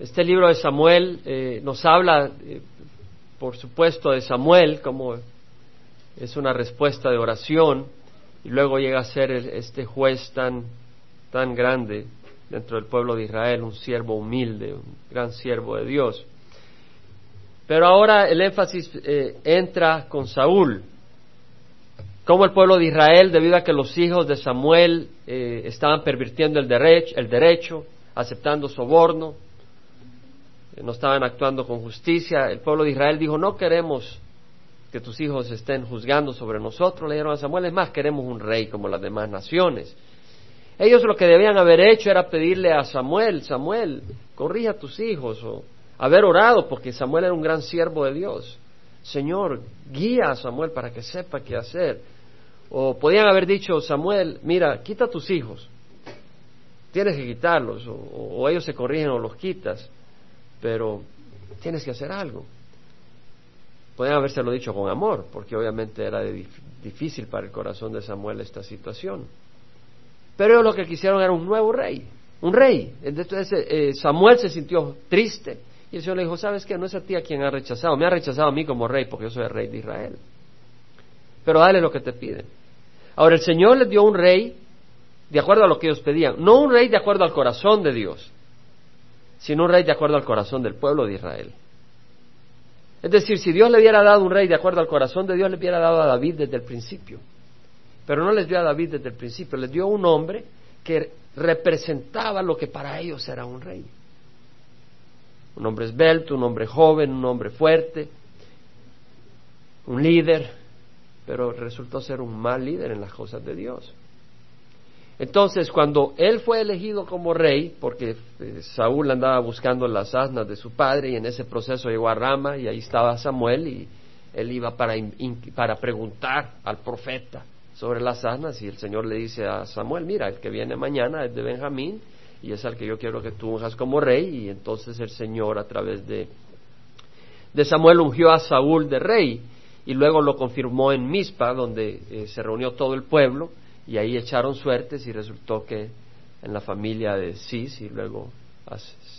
Este libro de Samuel eh, nos habla, eh, por supuesto, de Samuel como es una respuesta de oración y luego llega a ser este juez tan, tan grande dentro del pueblo de Israel, un siervo humilde, un gran siervo de Dios. Pero ahora el énfasis eh, entra con Saúl, como el pueblo de Israel, debido a que los hijos de Samuel estaban pervirtiendo el, derecho, el derecho, aceptando soborno, no estaban actuando con justicia, el pueblo de Israel dijo, no queremos que tus hijos estén juzgando sobre nosotros, le dijeron a Samuel, es más, queremos un rey como las demás naciones. Ellos lo que debían haber hecho era pedirle a Samuel, Samuel, corrija a tus hijos, o haber orado, porque Samuel era un gran siervo de Dios. Señor, guía a Samuel para que sepa qué hacer. O podían haber dicho, Samuel, mira, quita a tus hijos, tienes que quitarlos, o, ellos se corrigen o los quitas, pero tienes que hacer algo. Podían habérselo dicho con amor, porque obviamente era difícil para el corazón de Samuel esta situación. Pero ellos lo que quisieron era un nuevo rey, un rey. Entonces eh, Samuel se sintió triste y el Señor le dijo, ¿sabes qué? No es a ti a quien ha rechazado, me ha rechazado a mí como rey porque yo soy el rey de Israel. Pero dale lo que te piden. Ahora el Señor les dio un rey de acuerdo a lo que ellos pedían, no un rey de acuerdo al corazón de Dios, sino un rey de acuerdo al corazón del pueblo de Israel. Es decir, si Dios le hubiera dado un rey de acuerdo al corazón de Dios, le hubiera dado a David desde el principio. Pero no les dio a David desde el principio, les dio un hombre que representaba lo que para ellos era un rey. Un hombre esbelto, un hombre joven, un hombre fuerte, un líder, pero resultó ser un mal líder en las cosas de Dios. Entonces, cuando él fue elegido como rey, porque eh, Saúl andaba buscando las asnas de su padre y en ese proceso llegó a Rama y ahí estaba Samuel y él iba para, para preguntar al profeta sobre las asnas y el Señor le dice a Samuel, mira, el que viene mañana es de Benjamín y es al que yo quiero que tú unjas como rey y entonces el Señor a través de, de Samuel ungió a Saúl de rey y luego lo confirmó en Mizpa donde eh, se reunió todo el pueblo y ahí echaron suertes y resultó que en la familia de Cis y luego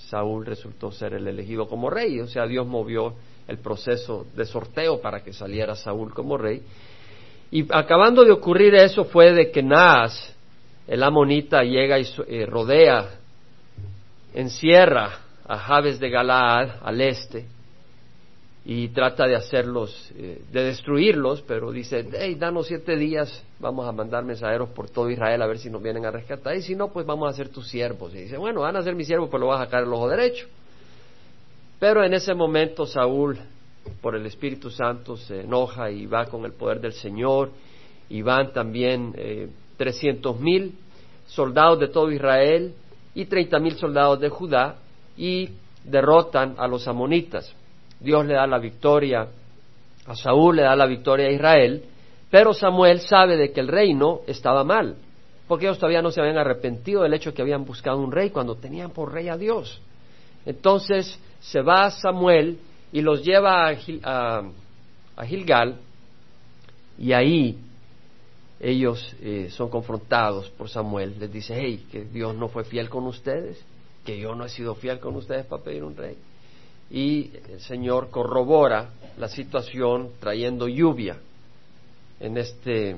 Saúl resultó ser el elegido como rey, o sea, Dios movió el proceso de sorteo para que saliera Saúl como rey. Y acabando de ocurrir eso fue de que Naas, el amonita, llega y eh, rodea, encierra a Jabes de Galaad al este y trata de hacerlos, eh, de destruirlos, pero dice, hey, danos siete días, vamos a mandar mensajeros por todo Israel a ver si nos vienen a rescatar, y si no, pues vamos a ser tus siervos. Y dice, bueno, van a ser mis siervos, pero lo vas a sacar el ojo derecho. Pero en ese momento Saúl por el Espíritu Santo se enoja y va con el poder del Señor y van también eh, trescientos mil soldados de todo Israel y treinta mil soldados de Judá y derrotan a los amonitas. Dios le da la victoria a Saúl, le da la victoria a Israel, pero Samuel sabe de que el reino estaba mal, porque ellos todavía no se habían arrepentido del hecho que habían buscado un rey cuando tenían por rey a Dios. Entonces se va Samuel y los lleva a, Gilgal y ahí ellos eh, son confrontados por Samuel. Les dice, hey, que Dios no fue fiel con ustedes, que yo no he sido fiel con ustedes para pedir un rey. Y el Señor corrobora la situación trayendo lluvia en este,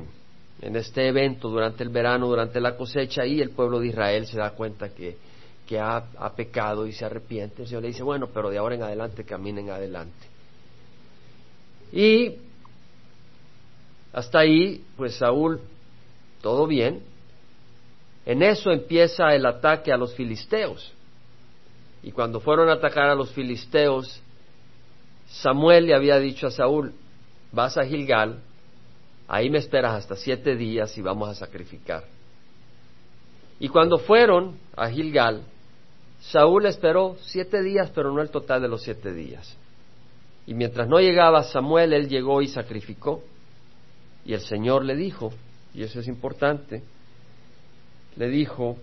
en este evento durante el verano, durante la cosecha, y el pueblo de Israel se da cuenta que que ha, pecado y se arrepiente, el Señor le dice, bueno, pero de ahora en adelante caminen adelante. Y hasta ahí, pues Saúl, todo bien. En eso empieza el ataque a los filisteos. Y cuando fueron a atacar a los filisteos, Samuel le había dicho a Saúl, vas a Gilgal, ahí me esperas hasta siete días y vamos a sacrificar. Y cuando fueron a Gilgal, Saúl esperó siete días, pero no el total de los siete días. Y mientras no llegaba Samuel, él llegó y sacrificó. Y el Señor le dijo, y eso es importante, le dijo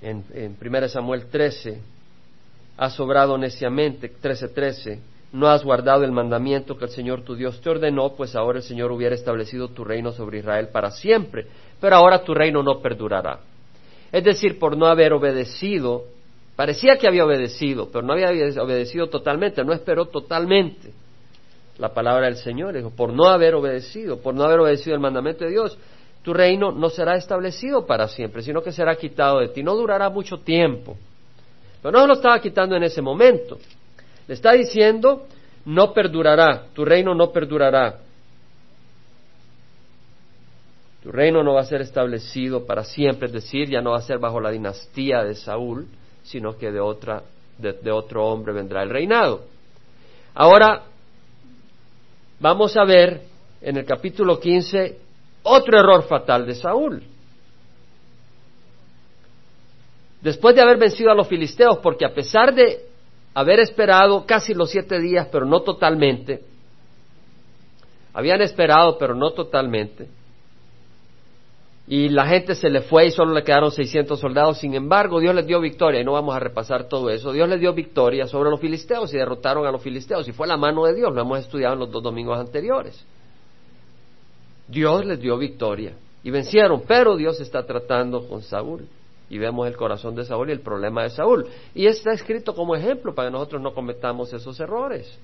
en, en 1 Samuel 13, has obrado neciamente, 13:13, no has guardado el mandamiento que el Señor tu Dios te ordenó, pues ahora el Señor hubiera establecido tu reino sobre Israel para siempre, pero ahora tu reino no perdurará. Es decir, por no haber obedecido Parecía que había obedecido, pero no había obedecido totalmente, no esperó totalmente la palabra del Señor. Dijo, por no haber obedecido, por no haber obedecido el mandamiento de Dios, tu reino no será establecido para siempre, sino que será quitado de ti. No durará mucho tiempo. Pero no lo estaba quitando en ese momento. Le está diciendo, no perdurará, tu reino no perdurará. Tu reino no va a ser establecido para siempre, es decir, ya no va a ser bajo la dinastía de Saúl, sino que de, otra, de, otro hombre vendrá el reinado. Ahora, vamos a ver en el capítulo 15 otro error fatal de Saúl. Después de haber vencido a los filisteos, porque a pesar de haber esperado casi los siete días, pero no totalmente, habían esperado, pero no totalmente, y la gente se le fue y solo le quedaron 600 soldados. Sin embargo, Dios les dio victoria, y no vamos a repasar todo eso. Dios les dio victoria sobre los filisteos y derrotaron a los filisteos, y fue la mano de Dios, lo hemos estudiado en los dos domingos anteriores. Dios les dio victoria y vencieron, pero Dios está tratando con Saúl. Y vemos el corazón de Saúl y el problema de Saúl. Y está escrito como ejemplo para que nosotros no cometamos esos errores.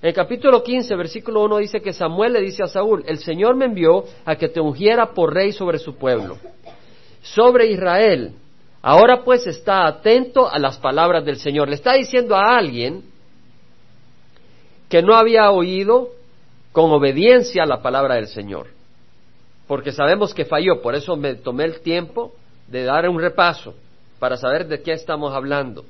En capítulo 15, versículo 1 dice que Samuel le dice a Saúl, el Señor me envió a que te ungiera por rey sobre su pueblo, sobre Israel. Ahora pues está atento a las palabras del Señor. Le está diciendo a alguien que no había oído con obediencia la palabra del Señor, porque sabemos que falló, por eso me tomé el tiempo de dar un repaso para saber de qué estamos hablando.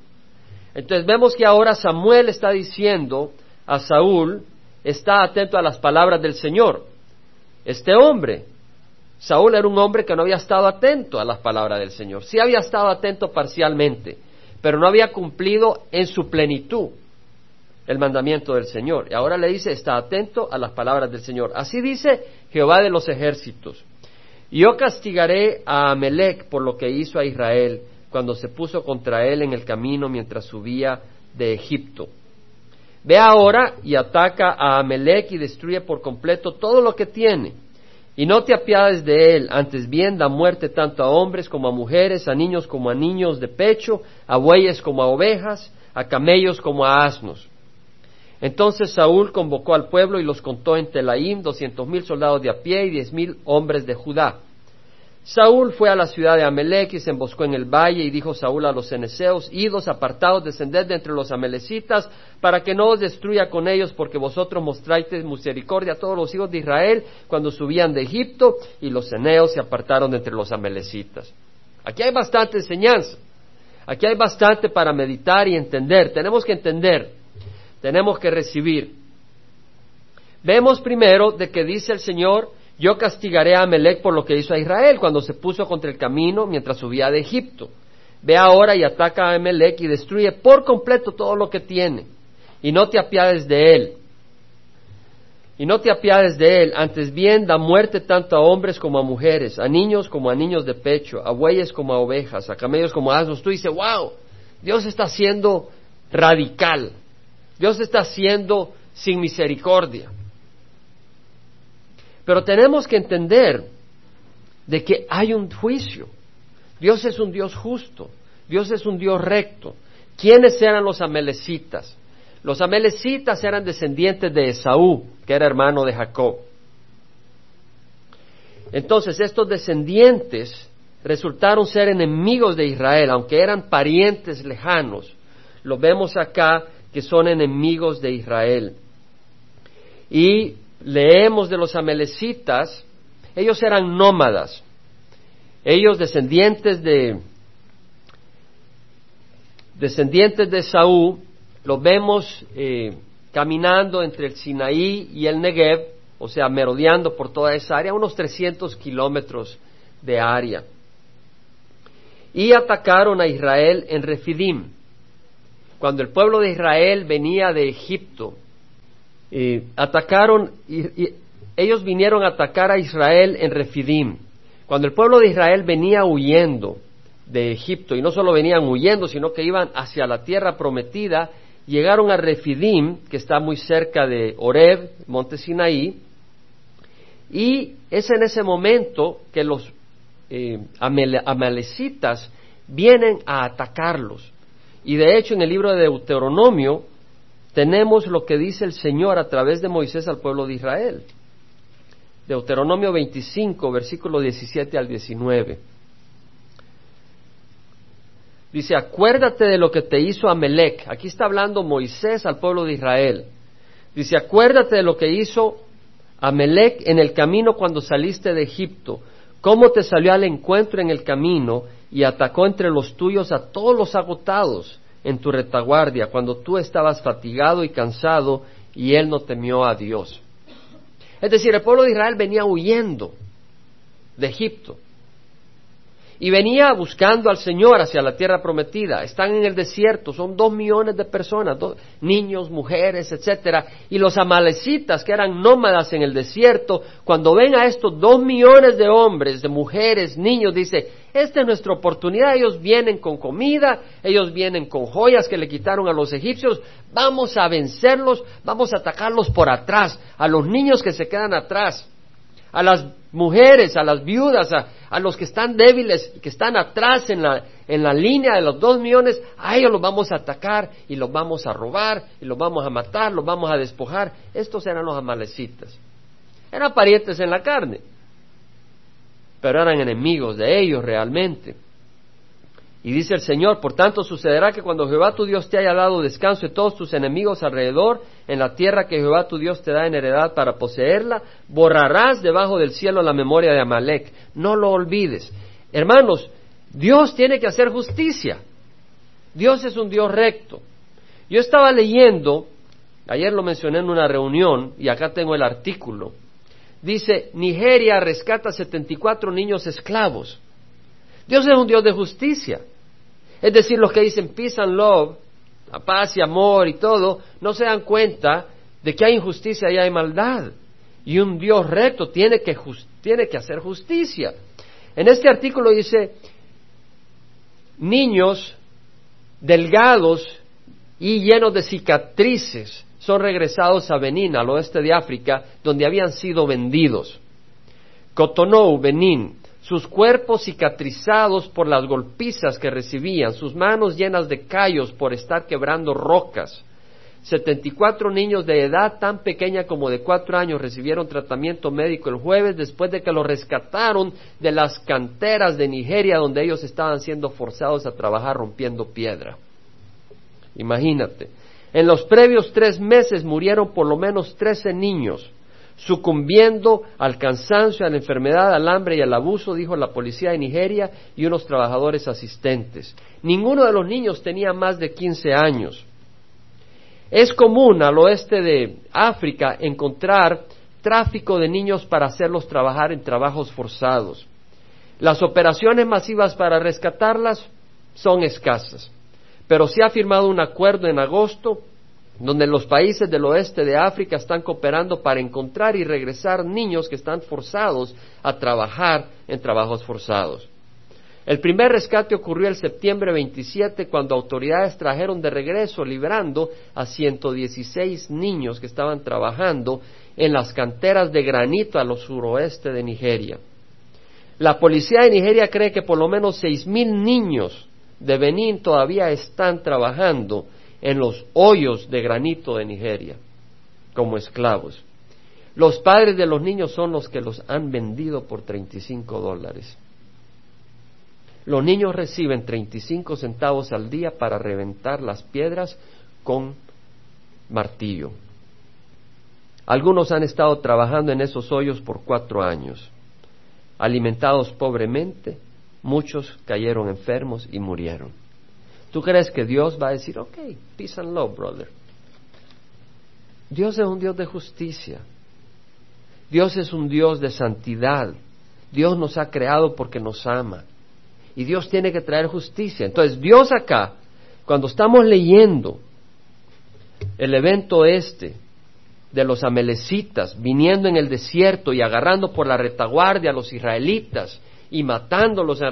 Entonces vemos que ahora Samuel está diciendo a Saúl, está atento a las palabras del Señor. Este hombre, Saúl era un hombre que no había estado atento a las palabras del Señor. Sí había estado atento parcialmente, pero no había cumplido en su plenitud el mandamiento del Señor. Y ahora le dice, está atento a las palabras del Señor. Así dice Jehová de los ejércitos. Yo castigaré a Amelec por lo que hizo a Israel cuando se puso contra él en el camino mientras subía de Egipto. Ve ahora y ataca a Amelec y destruye por completo todo lo que tiene. Y no te apiades de él, antes bien da muerte tanto a hombres como a mujeres, a niños como a niños de pecho, a bueyes como a ovejas, a camellos como a asnos. Entonces Saúl convocó al pueblo y los contó en Telaim, doscientos mil soldados de a pie y diez mil hombres de Judá. Saúl fue a la ciudad de Amelec y se emboscó en el valle y dijo Saúl a los ceneseos, idos apartados, descended de entre los amelecitas, para que no os destruya con ellos, porque vosotros mostráis misericordia a todos los hijos de Israel cuando subían de Egipto, y los ceneos se apartaron de entre los amelecitas. Aquí hay bastante enseñanza, aquí hay bastante para meditar y entender. Tenemos que entender, tenemos que recibir. Vemos primero de que dice el Señor, yo castigaré a Amelec por lo que hizo a Israel cuando se puso contra el camino mientras subía de Egipto. Ve ahora y ataca a Amelec y destruye por completo todo lo que tiene. Y no te apiades de él. Y no te apiades de él, antes bien da muerte tanto a hombres como a mujeres, a niños como a niños de pecho, a bueyes como a ovejas, a camellos como a asnos. Tú dices, wow, Dios está siendo radical. Dios está siendo sin misericordia. Pero tenemos que entender de que hay un juicio. Dios es un Dios justo. Dios es un Dios recto. ¿Quiénes eran los amelecitas? Los amelecitas eran descendientes de Esaú, que era hermano de Jacob. Entonces estos descendientes resultaron ser enemigos de Israel, aunque eran parientes lejanos. Lo vemos acá que son enemigos de Israel. Y leemos de los amelecitas, ellos eran nómadas, ellos descendientes de descendientes de Saúl, los vemos eh, caminando entre el Sinaí y el Negev, o sea, merodeando por toda esa área, unos 300 kilómetros de área. Y atacaron a Israel en Refidim. Cuando el pueblo de Israel venía de Egipto, atacaron, y, ellos vinieron a atacar a Israel en Refidim. Cuando el pueblo de Israel venía huyendo de Egipto, y no solo venían huyendo, sino que iban hacia la tierra prometida, llegaron a Refidim, que está muy cerca de Oreb, monte Sinaí, y es en ese momento que los eh, amalecitas vienen a atacarlos. Y de hecho en el libro de Deuteronomio tenemos lo que dice el Señor a través de Moisés al pueblo de Israel. Deuteronomio 25, versículo 17 al 19. Dice, acuérdate de lo que te hizo Amelec. Aquí está hablando Moisés al pueblo de Israel. Dice, acuérdate de lo que hizo Amelec en el camino cuando saliste de Egipto, cómo te salió al encuentro en el camino y atacó entre los tuyos a todos los agotados en tu retaguardia, cuando tú estabas fatigado y cansado y él no temió a Dios. Es decir, el pueblo de Israel venía huyendo de Egipto y venía buscando al Señor hacia la tierra prometida. Están en el desierto, son dos millones de personas, niños, mujeres, etcétera. Y los amalecitas, que eran nómadas en el desierto, cuando ven a estos dos millones de hombres, de mujeres, niños, dice, esta es nuestra oportunidad. Ellos vienen con comida, ellos vienen con joyas que le quitaron a los egipcios. Vamos a vencerlos, vamos a atacarlos por atrás, a los niños que se quedan atrás a las mujeres, a las viudas, a, los que están débiles, que están atrás en la, en la línea de los dos millones, a ellos los vamos a atacar y los vamos a robar y los vamos a matar, los vamos a despojar. Estos eran los amalecitas. Eran parientes en la carne, pero eran enemigos de ellos realmente. Y dice el Señor, por tanto sucederá que cuando Jehová tu Dios te haya dado descanso de todos tus enemigos alrededor, en la tierra que Jehová tu Dios te da en heredad para poseerla, borrarás debajo del cielo la memoria de Amalek. No lo olvides. Hermanos, Dios tiene que hacer justicia. Dios es un Dios recto. Yo estaba leyendo, ayer lo mencioné en una reunión, y acá tengo el artículo. Dice, Nigeria rescata 74 niños esclavos. Dios es un Dios de justicia. Es decir, los que dicen peace and love, la paz y amor y todo, no se dan cuenta de que hay injusticia y hay maldad. Y un Dios recto tiene que, tiene que hacer justicia. En este artículo dice, niños delgados y llenos de cicatrices son regresados a Benín, al oeste de África, donde habían sido vendidos. Cotonou, Benín, sus cuerpos cicatrizados por las golpizas que recibían, sus manos llenas de callos por estar quebrando rocas. Setenta y cuatro niños de edad tan pequeña como de cuatro años recibieron tratamiento médico el jueves después de que los rescataron de las canteras de Nigeria donde ellos estaban siendo forzados a trabajar rompiendo piedra. Imagínate. En los previos tres meses murieron por lo menos trece niños sucumbiendo al cansancio, a la enfermedad, al hambre y al abuso, dijo la policía de Nigeria y unos trabajadores asistentes. Ninguno de los niños tenía más de 15 años. Es común al oeste de África encontrar tráfico de niños para hacerlos trabajar en trabajos forzados. Las operaciones masivas para rescatarlas son escasas, pero se ha firmado un acuerdo en agosto donde los países del oeste de África están cooperando para encontrar y regresar niños que están forzados a trabajar en trabajos forzados. El primer rescate ocurrió el septiembre 27 cuando autoridades trajeron de regreso liberando a 116 niños que estaban trabajando en las canteras de granito a lo suroeste de Nigeria. La policía de Nigeria cree que por lo menos seis mil niños de Benín todavía están trabajando en los hoyos de granito de Nigeria como esclavos. Los padres de los niños son los que los han vendido por 35 dólares. Los niños reciben 35 centavos al día para reventar las piedras con martillo. Algunos han estado trabajando en esos hoyos por cuatro años. Alimentados pobremente, muchos cayeron enfermos y murieron. ¿Tú crees que Dios va a decir, ok, peace and love, brother? Dios es un Dios de justicia. Dios es un Dios de santidad. Dios nos ha creado porque nos ama. Y Dios tiene que traer justicia. Entonces, Dios acá, cuando estamos leyendo el evento este de los amelecitas viniendo en el desierto y agarrando por la retaguardia a los israelitas y matándolos en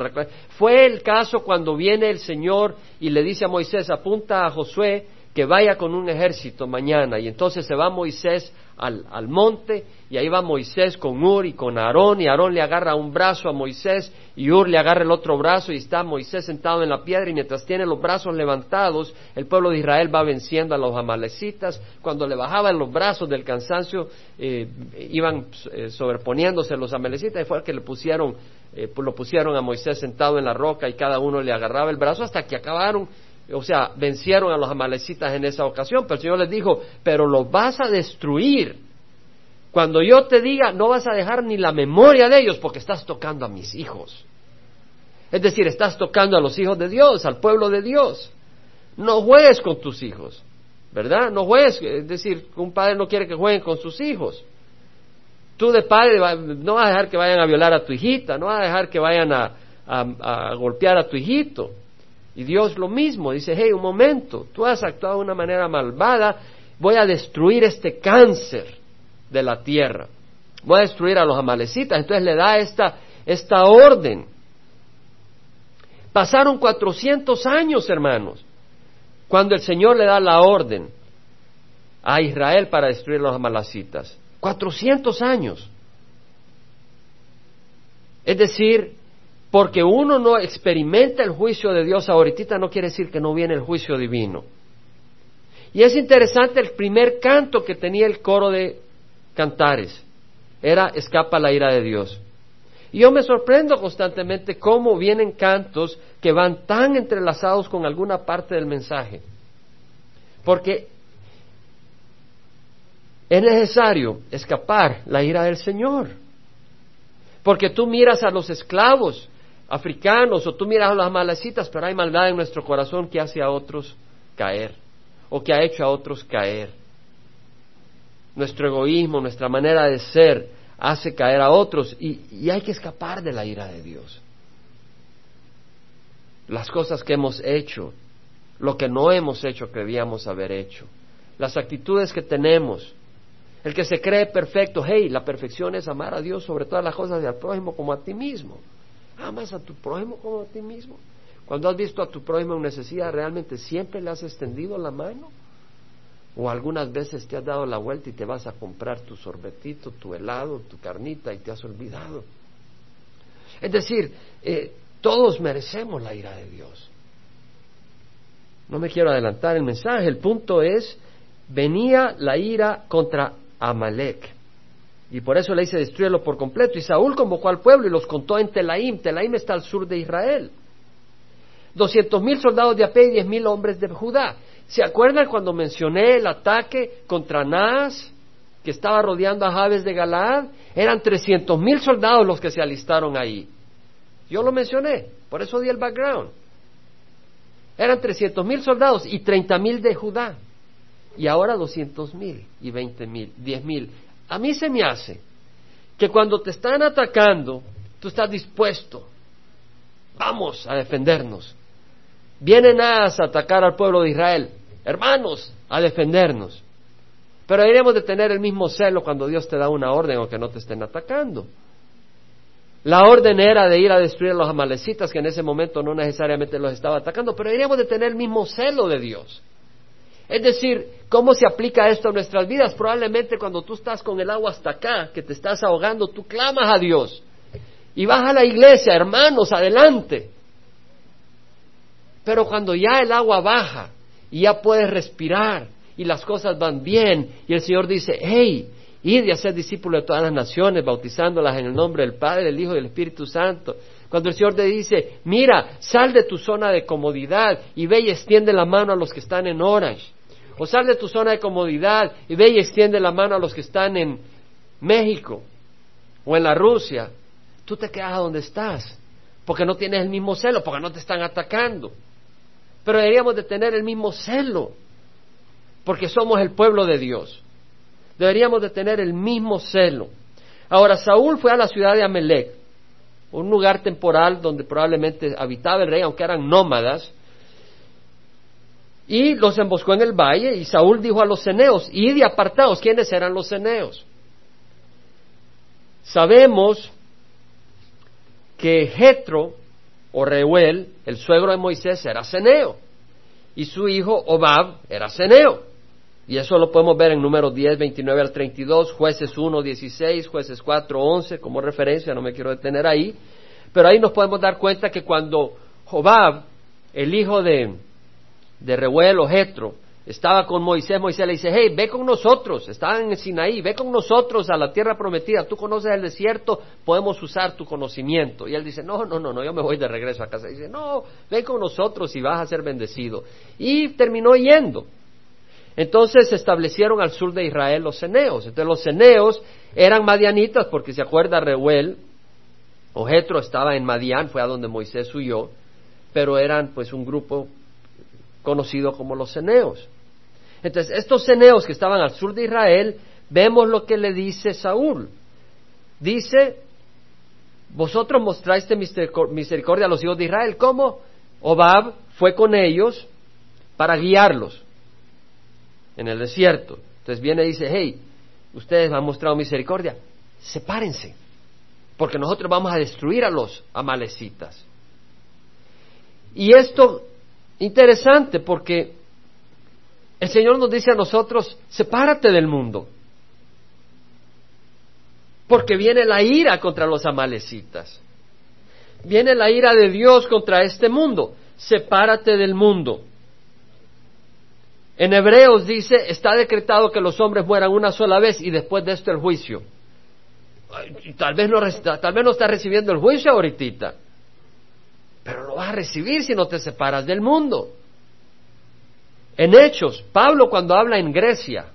Fue el caso cuando viene el Señor y le dice a Moisés, apunta a Josué que vaya con un ejército mañana. Y entonces se va Moisés al, al, monte y ahí va Moisés con Ur y con Aarón y Aarón le agarra un brazo a Moisés y Ur le agarra el otro brazo y está Moisés sentado en la piedra y mientras tiene los brazos levantados el pueblo de Israel va venciendo a los amalecitas. Cuando le bajaban los brazos del cansancio eh, iban eh, sobreponiéndose los amalecitas y fue el que le pusieron, eh, lo pusieron a Moisés sentado en la roca y cada uno le agarraba el brazo hasta que acabaron o sea, vencieron a los amalecitas en esa ocasión, pero el Señor les dijo, pero los vas a destruir. Cuando yo te diga, no vas a dejar ni la memoria de ellos porque estás tocando a mis hijos. Es decir, estás tocando a los hijos de Dios, al pueblo de Dios. No juegues con tus hijos, ¿verdad? No juegues, es decir, un padre no quiere que jueguen con sus hijos. Tú de padre no vas a dejar que vayan a violar a tu hijita, no vas a dejar que vayan a golpear a tu hijito. Y Dios lo mismo, dice, hey, un momento, tú has actuado de una manera malvada, voy a destruir este cáncer de la tierra, voy a destruir a los amalecitas. Entonces le da esta, esta orden. Pasaron cuatrocientos años, hermanos, cuando el Señor le da la orden a Israel para destruir a los amalecitas. Cuatrocientos años. Es decir, porque uno no experimenta el juicio de Dios ahorita no quiere decir que no viene el juicio divino. Y es interesante el primer canto que tenía el coro de cantares. Era Escapa la ira de Dios. Y yo me sorprendo constantemente cómo vienen cantos que van tan entrelazados con alguna parte del mensaje. Porque es necesario escapar la ira del Señor. Porque tú miras a los esclavos africanos o tú miras a las malecitas, pero hay maldad en nuestro corazón que hace a otros caer o que ha hecho a otros caer. Nuestro egoísmo, nuestra manera de ser hace caer a otros y, y hay que escapar de la ira de Dios. Las cosas que hemos hecho, lo que no hemos hecho que debíamos haber hecho, las actitudes que tenemos, el que se cree perfecto, hey, la perfección es amar a Dios sobre todas las cosas y al prójimo como a ti mismo. Amas a tu prójimo como a ti mismo. Cuando has visto a tu prójimo en necesidad, ¿realmente siempre le has extendido la mano? ¿O algunas veces te has dado la vuelta y te vas a comprar tu sorbetito, tu helado, tu carnita y te has olvidado? Es decir, eh, todos merecemos la ira de Dios. No me quiero adelantar el mensaje, el punto es, venía la ira contra Amalek. Y por eso le dice destruyelo por completo. Y Saúl convocó al pueblo y los contó en Telaim. Telaim está al sur de Israel. Doscientos mil soldados de a y diez mil hombres de Judá. ¿Se acuerdan cuando mencioné el ataque contra Naas, que estaba rodeando a Jabes de Galaad? Eran trescientos mil soldados los que se alistaron ahí. Yo lo mencioné, por eso di el background. Eran trescientos mil soldados y treinta mil de Judá. Y ahora doscientos mil y veinte mil, diez mil. A mí se me hace que cuando te están atacando, tú estás dispuesto. Vamos a defendernos. Vienen a atacar al pueblo de Israel. Hermanos, a defendernos. Pero deberíamos de tener el mismo celo cuando Dios te da una orden o que no te estén atacando. La orden era de ir a destruir a los amalecitas, que en ese momento no necesariamente los estaba atacando, pero deberíamos de tener el mismo celo de Dios. Es decir, ¿cómo se aplica esto a nuestras vidas? Probablemente cuando tú estás con el agua hasta acá, que te estás ahogando, tú clamas a Dios. Y vas a la iglesia, hermanos, adelante. Pero cuando ya el agua baja y ya puedes respirar y las cosas van bien y el Señor dice, hey, id y hacer discípulos de todas las naciones, bautizándolas en el nombre del Padre, del Hijo y del Espíritu Santo. Cuando el Señor te dice, mira, sal de tu zona de comodidad y ve y extiende la mano a los que están en Orange o sal de tu zona de comodidad y ve y extiende la mano a los que están en México o en la Rusia. Tú te quedas donde estás, porque no tienes el mismo celo, porque no te están atacando. Pero deberíamos de tener el mismo celo, porque somos el pueblo de Dios. Deberíamos de tener el mismo celo. Ahora, Saúl fue a la ciudad de Amelec, un lugar temporal donde probablemente habitaba el rey, aunque eran nómadas, y los emboscó en el valle y Saúl dijo a los ceneos, id y apartaos, ¿quiénes eran los ceneos? Sabemos que Jetro o Reuel, el suegro de Moisés, era ceneo. y su hijo Obab era ceneo. Y eso lo podemos ver en números 10, 29 al 32, jueces 1, 16, jueces 4, 11, como referencia, no me quiero detener ahí. Pero ahí nos podemos dar cuenta que cuando Obab, el hijo de, de Reuel o Jetro, estaba con Moisés, Moisés le dice, hey, ve con nosotros, estaban en Sinaí, ve con nosotros a la tierra prometida, tú conoces el desierto, podemos usar tu conocimiento. Y él dice, no, no, no, no, yo me voy de regreso a casa. Y dice, no, ven con nosotros y vas a ser bendecido. Y terminó yendo. Entonces se establecieron al sur de Israel los ceneos. Entonces los ceneos eran madianitas, porque se acuerda Reuel, o Jetro estaba en Madián, fue a donde Moisés huyó, pero eran pues un grupo conocido como los ceneos. Entonces, estos ceneos que estaban al sur de Israel, vemos lo que le dice Saúl. Dice, vosotros mostraste misericordia a los hijos de Israel. ¿Cómo? Obab fue con ellos para guiarlos en el desierto. Entonces viene y dice, hey, ustedes han mostrado misericordia, sepárense, porque nosotros vamos a destruir a los amalecitas. Y esto, interesante, porque el Señor nos dice a nosotros, sepárate del mundo, porque viene la ira contra los amalecitas, viene la ira de Dios contra este mundo, sepárate del mundo. En Hebreos dice, está decretado que los hombres mueran una sola vez y después de esto el juicio. Tal vez no, tal vez no estás recibiendo el juicio ahorita, pero lo vas a recibir si no te separas del mundo. En Hechos, Pablo cuando habla en Grecia,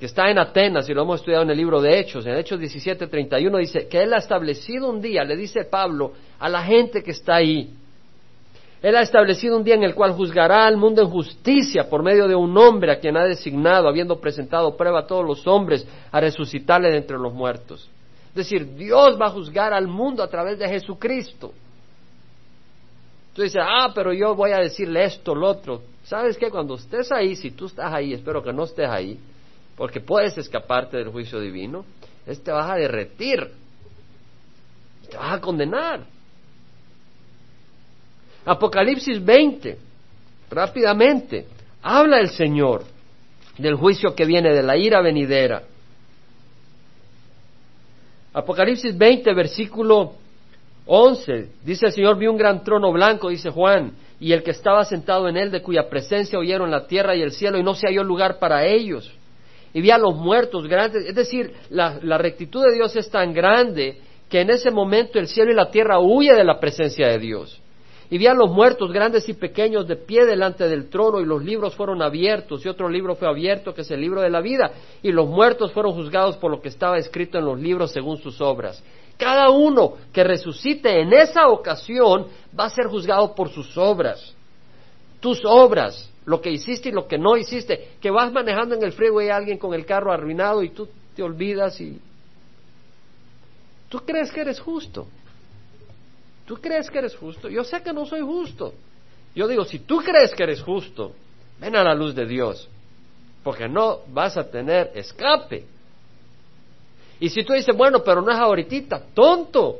que está en Atenas, y lo hemos estudiado en el libro de Hechos, en Hechos 17:31 dice que él ha establecido un día, le dice Pablo a la gente que está ahí, él ha establecido un día en el cual juzgará al mundo en justicia por medio de un hombre a quien ha designado, habiendo presentado prueba a todos los hombres, a resucitarle de entre los muertos. Es decir, Dios va a juzgar al mundo a través de Jesucristo. Tú dices, ah, pero yo voy a decirle esto, lo otro. ¿Sabes qué? Cuando estés ahí, si tú estás ahí, espero que no estés ahí, porque puedes escaparte del juicio divino, es te vas a derretir, te vas a condenar. Apocalipsis 20, rápidamente, habla el Señor del juicio que viene, de la ira venidera. Apocalipsis 20, versículo 11, dice el Señor, vi un gran trono blanco, dice Juan, y el que estaba sentado en él, de cuya presencia oyeron la tierra y el cielo, y no se halló lugar para ellos. Y vi a los muertos grandes, es decir, la, la rectitud de Dios es tan grande que en ese momento el cielo y la tierra huye de la presencia de Dios. Y vi a los muertos grandes y pequeños de pie delante del trono y los libros fueron abiertos y otro libro fue abierto que es el libro de la vida y los muertos fueron juzgados por lo que estaba escrito en los libros según sus obras. Cada uno que resucite en esa ocasión va a ser juzgado por sus obras. Tus obras, lo que hiciste y lo que no hiciste. Que vas manejando en el freeway a alguien con el carro arruinado y tú te olvidas y... ¿Tú crees que eres justo? ¿Tú crees que eres justo? Yo sé que no soy justo. Yo digo, si tú crees que eres justo, ven a la luz de Dios, porque no vas a tener escape. Y si tú dices, bueno, pero no es ahorita, tonto,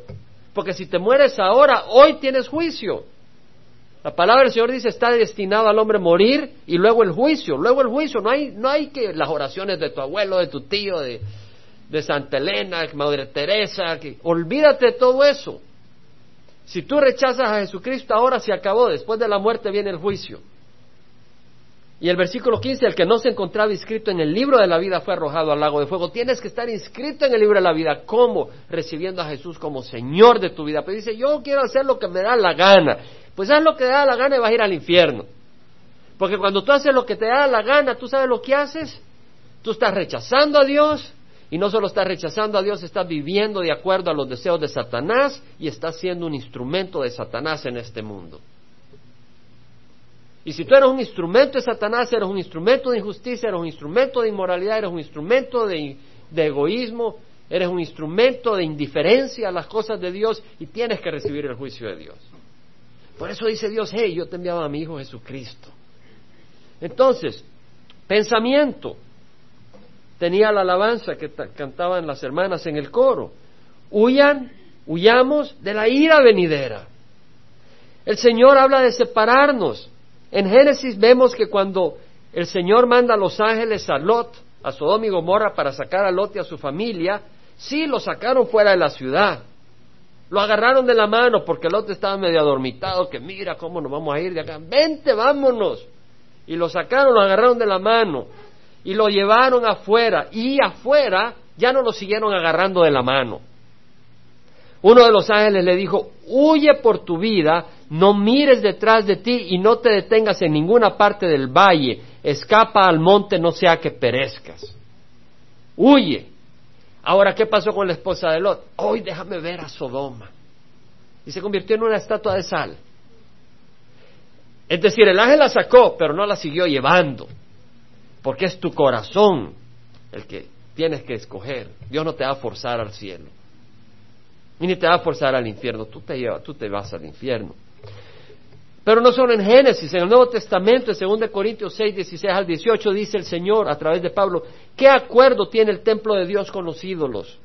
porque si te mueres ahora, hoy tienes juicio. La palabra del Señor dice, está destinado al hombre morir y luego el juicio, luego el juicio. No hay, no hay que las oraciones de tu abuelo, de tu tío, de, de Santa Elena, de Madre Teresa, olvídate de todo eso. Si tú rechazas a Jesucristo, ahora se acabó, después de la muerte viene el juicio. Y el versículo 15, el que no se encontraba inscrito en el libro de la vida fue arrojado al lago de fuego. Tienes que estar inscrito en el libro de la vida. ¿Cómo? Recibiendo a Jesús como Señor de tu vida. Pero dice, yo quiero hacer lo que me da la gana. Pues haz lo que te da la gana y vas a ir al infierno. Porque cuando tú haces lo que te da la gana, ¿tú sabes lo que haces? Tú estás rechazando a Dios y no solo estás rechazando a Dios, estás viviendo de acuerdo a los deseos de Satanás y estás siendo un instrumento de Satanás en este mundo. Y si tú eres un instrumento de Satanás, eres un instrumento de injusticia, eres un instrumento de inmoralidad, eres un instrumento de, egoísmo, eres un instrumento de indiferencia a las cosas de Dios y tienes que recibir el juicio de Dios. Por eso dice Dios, hey, yo te he enviado a mi Hijo Jesucristo. Entonces, pensamiento. Tenía la alabanza que cantaban las hermanas en el coro. Huyan, huyamos de la ira venidera. El Señor habla de separarnos En Génesis vemos que cuando el Señor manda a los ángeles a Lot, a Sodoma y Gomorra, para sacar a Lot y a su familia, sí lo sacaron fuera de la ciudad. Lo agarraron de la mano porque Lot estaba medio adormitado, que mira cómo nos vamos a ir de acá. Vente, vámonos. Y lo sacaron, lo agarraron de la mano y lo llevaron afuera. Y afuera ya no lo siguieron agarrando de la mano. Uno de los ángeles le dijo, huye por tu vida, no mires detrás de ti y no te detengas en ninguna parte del valle, escapa al monte, no sea que perezcas. Huye. Ahora, ¿qué pasó con la esposa de Lot? Hoy déjame ver a Sodoma. Y se convirtió en una estatua de sal. Es decir, el ángel la sacó, pero no la siguió llevando, porque es tu corazón el que tienes que escoger. Dios no te va a forzar al cielo, ni te va a forzar al infierno, tú te, llevas, tú te vas al infierno. Pero no solo en Génesis, en el Nuevo Testamento, en 2 Corintios 6, 16 al 18, dice el Señor a través de Pablo, ¿qué acuerdo tiene el templo de Dios con los ídolos?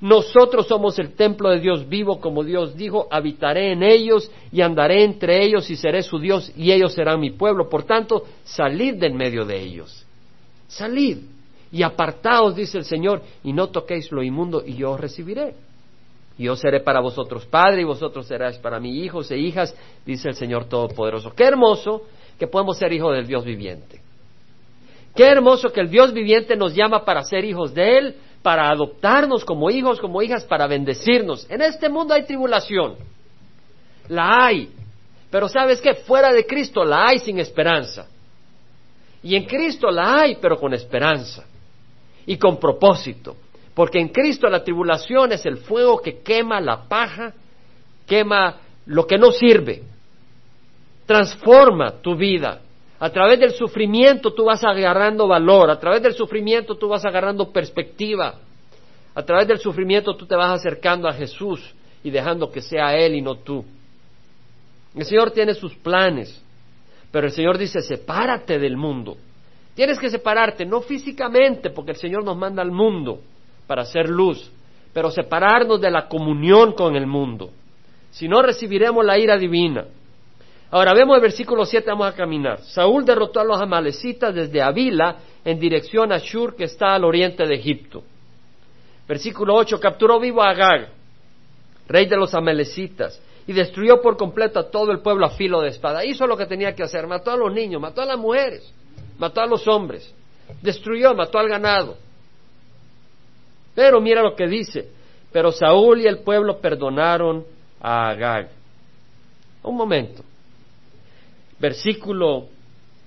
Nosotros somos el templo de Dios vivo, como Dios dijo, habitaré en ellos y andaré entre ellos y seré su Dios y ellos serán mi pueblo. Por tanto, salid de en medio de ellos. Salid y apartaos, dice el Señor, y no toquéis lo inmundo y yo os recibiré. Yo seré para vosotros padre y vosotros seráis para mí hijos e hijas, dice el Señor Todopoderoso. Qué hermoso que podemos ser hijos del Dios viviente. Qué hermoso que el Dios viviente nos llama para ser hijos de Él, para adoptarnos como hijos, como hijas, para bendecirnos. En este mundo hay tribulación. La hay. Pero sabes que fuera de Cristo la hay sin esperanza. Y en Cristo la hay, pero con esperanza y con propósito. Porque en Cristo la tribulación es el fuego que quema la paja, quema lo que no sirve, transforma tu vida. A través del sufrimiento tú vas agarrando valor, a través del sufrimiento tú vas agarrando perspectiva, a través del sufrimiento tú te vas acercando a Jesús y dejando que sea Él y no tú. El Señor tiene sus planes, pero el Señor dice, sepárate del mundo. Tienes que separarte, no físicamente, porque el Señor nos manda al mundo, para hacer luz, pero separarnos de la comunión con el mundo. Si no, recibiremos la ira divina. Ahora vemos el versículo 7, vamos a caminar. Saúl derrotó a los amalecitas desde Avila en dirección a Shur, que está al oriente de Egipto. Versículo 8, capturó vivo a Agag, rey de los amalecitas, y destruyó por completo a todo el pueblo a filo de espada. Hizo lo que tenía que hacer, mató a los niños, mató a las mujeres, mató a los hombres, destruyó, mató al ganado. Pero mira lo que dice, pero Saúl y el pueblo perdonaron a Agag. Un momento. Versículo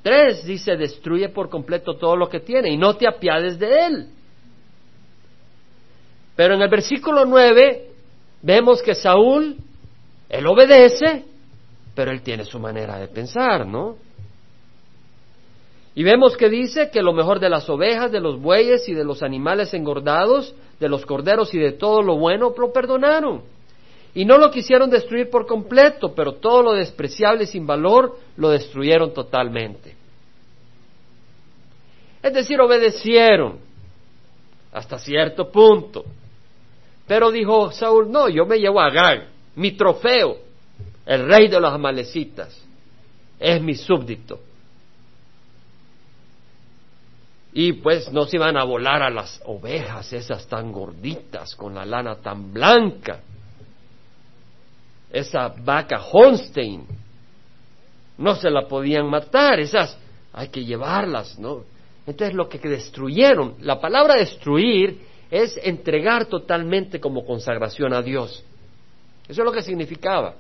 3 dice, destruye por completo todo lo que tiene y no te apiades de él. Pero en el versículo 9 vemos que Saúl, él obedece, pero él tiene su manera de pensar, ¿no? Y vemos que dice que lo mejor de las ovejas, de los bueyes y de los animales engordados, de los corderos y de todo lo bueno, lo perdonaron. Y no lo quisieron destruir por completo, pero todo lo despreciable y sin valor lo destruyeron totalmente. Es decir, obedecieron hasta cierto punto. Pero dijo Saúl, no, yo me llevo a Agag, mi trofeo, el rey de los amalecitas, es mi súbdito y pues no se iban a volar a las ovejas esas tan gorditas con la lana tan blanca. Esa vaca Holstein no se la podían matar, esas hay que llevarlas, ¿no? Entonces lo que destruyeron, la palabra destruir es entregar totalmente como consagración a Dios. Eso es lo que significaba.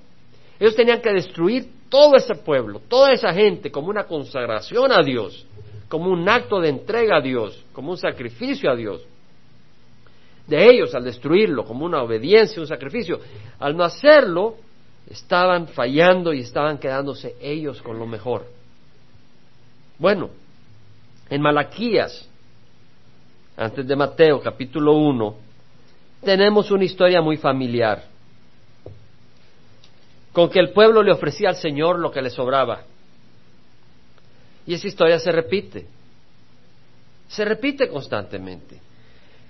Ellos tenían que destruir todo ese pueblo, toda esa gente como una consagración a Dios como un acto de entrega a Dios, como un sacrificio a Dios. De ellos, al destruirlo, como una obediencia, un sacrificio. Al no hacerlo, estaban fallando y estaban quedándose ellos con lo mejor. Bueno, en Malaquías, antes de Mateo, capítulo 1, tenemos una historia muy familiar, con que el pueblo le ofrecía al Señor lo que le sobraba. Y esa historia se repite. Se repite constantemente.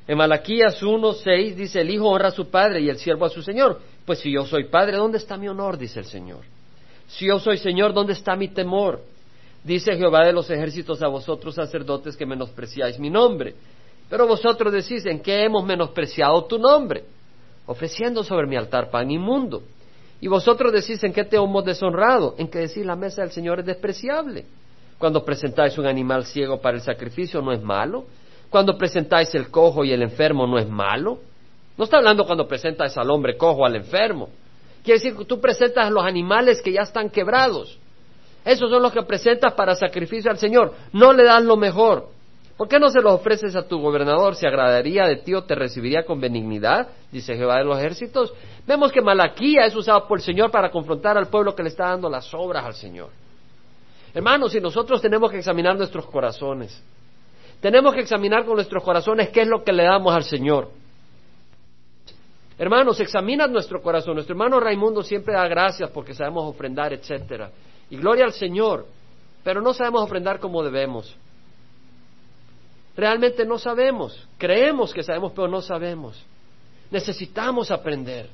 En Malaquías 1.6 dice, el hijo honra a su padre y el siervo a su señor. Pues si yo soy padre, ¿dónde está mi honor? dice el Señor. Si yo soy Señor, ¿dónde está mi temor? Dice Jehová de los ejércitos a vosotros sacerdotes que menospreciáis mi nombre. Pero vosotros decís, ¿en qué hemos menospreciado tu nombre? Ofreciendo sobre mi altar pan inmundo. Y vosotros decís, ¿en qué te hemos deshonrado? En que decís, la mesa del Señor es despreciable. Cuando presentáis un animal ciego para el sacrificio, ¿no es malo? Cuando presentáis el cojo y el enfermo, ¿no es malo? No está hablando cuando presentas al hombre cojo al enfermo. Quiere decir que tú presentas a los animales que ya están quebrados. Esos son los que presentas para sacrificio al Señor. No le das lo mejor. ¿Por qué no se los ofreces a tu gobernador? ¿Se agradaría de ti o te recibiría con benignidad? Dice Jehová de los ejércitos. Vemos que Malaquía es usado por el Señor para confrontar al pueblo que le está dando las obras al Señor. Hermanos, si nosotros tenemos que examinar nuestros corazones, tenemos que examinar con nuestros corazones qué es lo que le damos al Señor. Hermanos, examina nuestro corazón. Nuestro hermano Raimundo siempre da gracias porque sabemos ofrendar, etcétera. Y gloria al Señor, pero no sabemos ofrendar como debemos. Realmente no sabemos. Creemos que sabemos, pero no sabemos. Necesitamos aprender.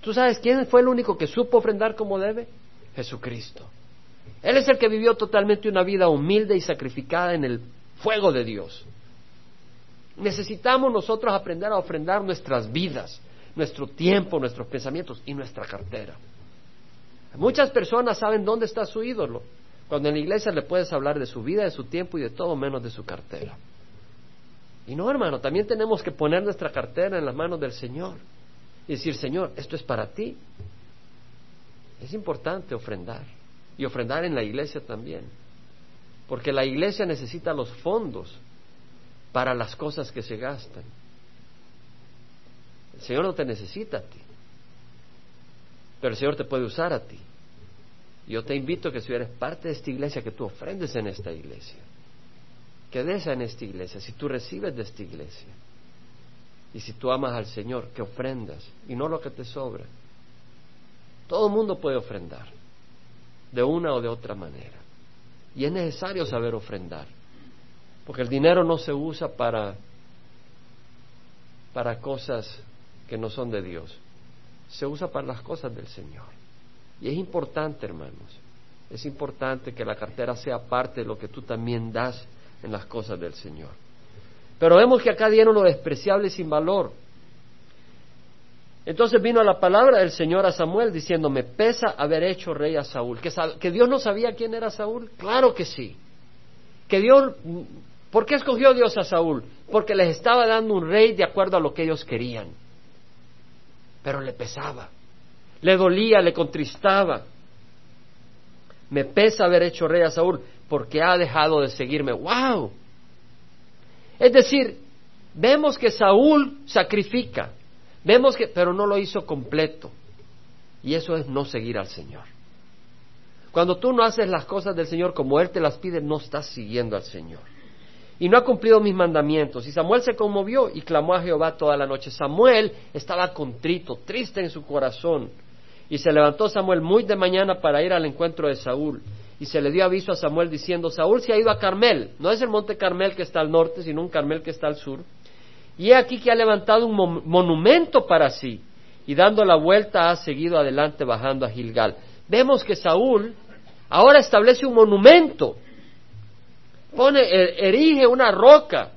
¿Tú sabes quién fue el único que supo ofrendar como debe? Jesucristo. Él es el que vivió totalmente una vida humilde y sacrificada en el fuego de Dios. Necesitamos nosotros aprender a ofrendar nuestras vidas, nuestro tiempo, nuestros pensamientos y nuestra cartera. Muchas personas saben dónde está su ídolo, cuando en la iglesia le puedes hablar de su vida, de su tiempo y de todo menos de su cartera. Y no, hermano, también tenemos que poner nuestra cartera en las manos del Señor y decir, Señor, esto es para ti. Es importante ofrendar y ofrendar en la iglesia también, porque la iglesia necesita los fondos para las cosas que se gastan. El Señor no te necesita a ti. Pero el Señor te puede usar a ti. Yo te invito que si eres parte de esta iglesia, que tú ofrendes en esta iglesia. Que des en esta iglesia, si tú recibes de esta iglesia. Y si tú amas al Señor, que ofrendas y no lo que te sobra. Todo el mundo puede ofrendar, de una o de otra manera. Y es necesario saber ofrendar, porque el dinero no se usa para, para cosas que no son de Dios se usa para las cosas del Señor. Y es importante, hermanos, es importante que la cartera sea parte de lo que tú también das en las cosas del Señor. Pero vemos que acá dieron lo despreciable sin valor. Entonces vino la palabra del Señor a Samuel diciendo, me pesa haber hecho rey a Saúl. ¿Que, ¿Que, Dios no sabía quién era Saúl? Claro que sí. Que Dios, ¿por qué escogió Dios a Saúl? Porque les estaba dando un rey de acuerdo a lo que ellos querían pero le pesaba, le dolía, le contristaba. Me pesa haber hecho rey a Saúl porque ha dejado de seguirme. ¡Wow! Es decir, vemos que Saúl sacrifica, vemos que, pero no lo hizo completo. Y eso es no seguir al Señor. Cuando tú no haces las cosas del Señor como Él te las pide, no estás siguiendo al Señor y no ha cumplido mis mandamientos. Y Samuel se conmovió y clamó a Jehová toda la noche. Samuel estaba contrito, triste en su corazón. Y se levantó Samuel muy de mañana para ir al encuentro de Saúl. Y se le dio aviso a Samuel diciendo, Saúl se ha ido a Carmel. No es el monte Carmel que está al norte, sino un Carmel que está al sur. Y aquí que ha levantado un monumento para sí. Y dando la vuelta ha seguido adelante bajando a Gilgal. Vemos que Saúl ahora establece un monumento pone, er, erige una roca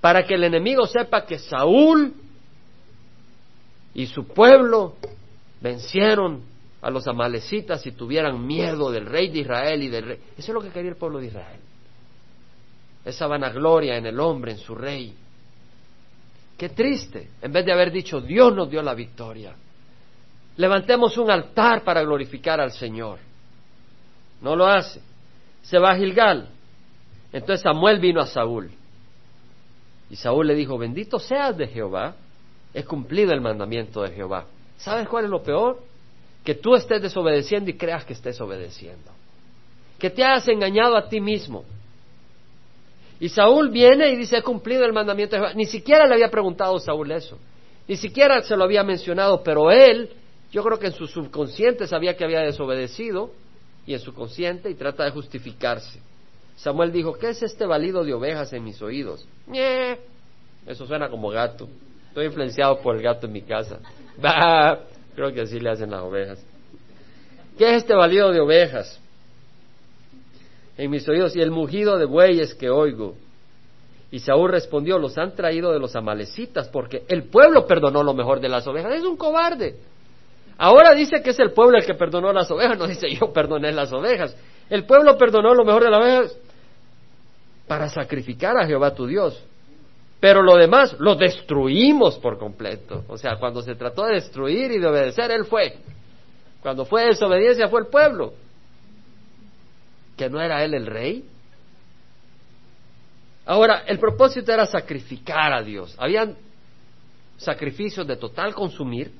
para que el enemigo sepa que Saúl y su pueblo vencieron a los amalecitas y tuvieran miedo del rey de Israel y del rey. Eso es lo que quería el pueblo de Israel. Esa vanagloria en el hombre, en su rey. Qué triste, en vez de haber dicho Dios nos dio la victoria. Levantemos un altar para glorificar al Señor. No lo hace. Se va a Gilgal. Entonces Samuel vino a Saúl. Y Saúl le dijo, bendito seas de Jehová, he cumplido el mandamiento de Jehová. ¿Sabes cuál es lo peor? Que tú estés desobedeciendo y creas que estés obedeciendo. Que te hayas engañado a ti mismo. Y Saúl viene y dice, he cumplido el mandamiento de Jehová. Ni siquiera le había preguntado a Saúl eso. Ni siquiera se lo había mencionado, pero él, yo creo que en su subconsciente sabía que había desobedecido y en su consciente y trata de justificarse. Samuel dijo, ¿qué es este balido de ovejas en mis oídos? Eso suena como gato. Estoy influenciado por el gato en mi casa. Creo que así le hacen las ovejas. ¿Qué es este balido de ovejas? En mis oídos y el mugido de bueyes que oigo. Y Saúl respondió, los han traído de los amalecitas, porque el pueblo perdonó lo mejor de las ovejas. Es un cobarde. Ahora dice que es el pueblo el que perdonó las ovejas, no dice yo perdoné las ovejas. El pueblo perdonó lo mejor de las ovejas para sacrificar a Jehová tu Dios. Pero lo demás lo destruimos por completo. O sea, cuando se trató de destruir y de obedecer, Él fue. Cuando fue desobediencia fue el pueblo. Que no era Él el rey. Ahora, el propósito era sacrificar a Dios. Habían sacrificios de total consumir,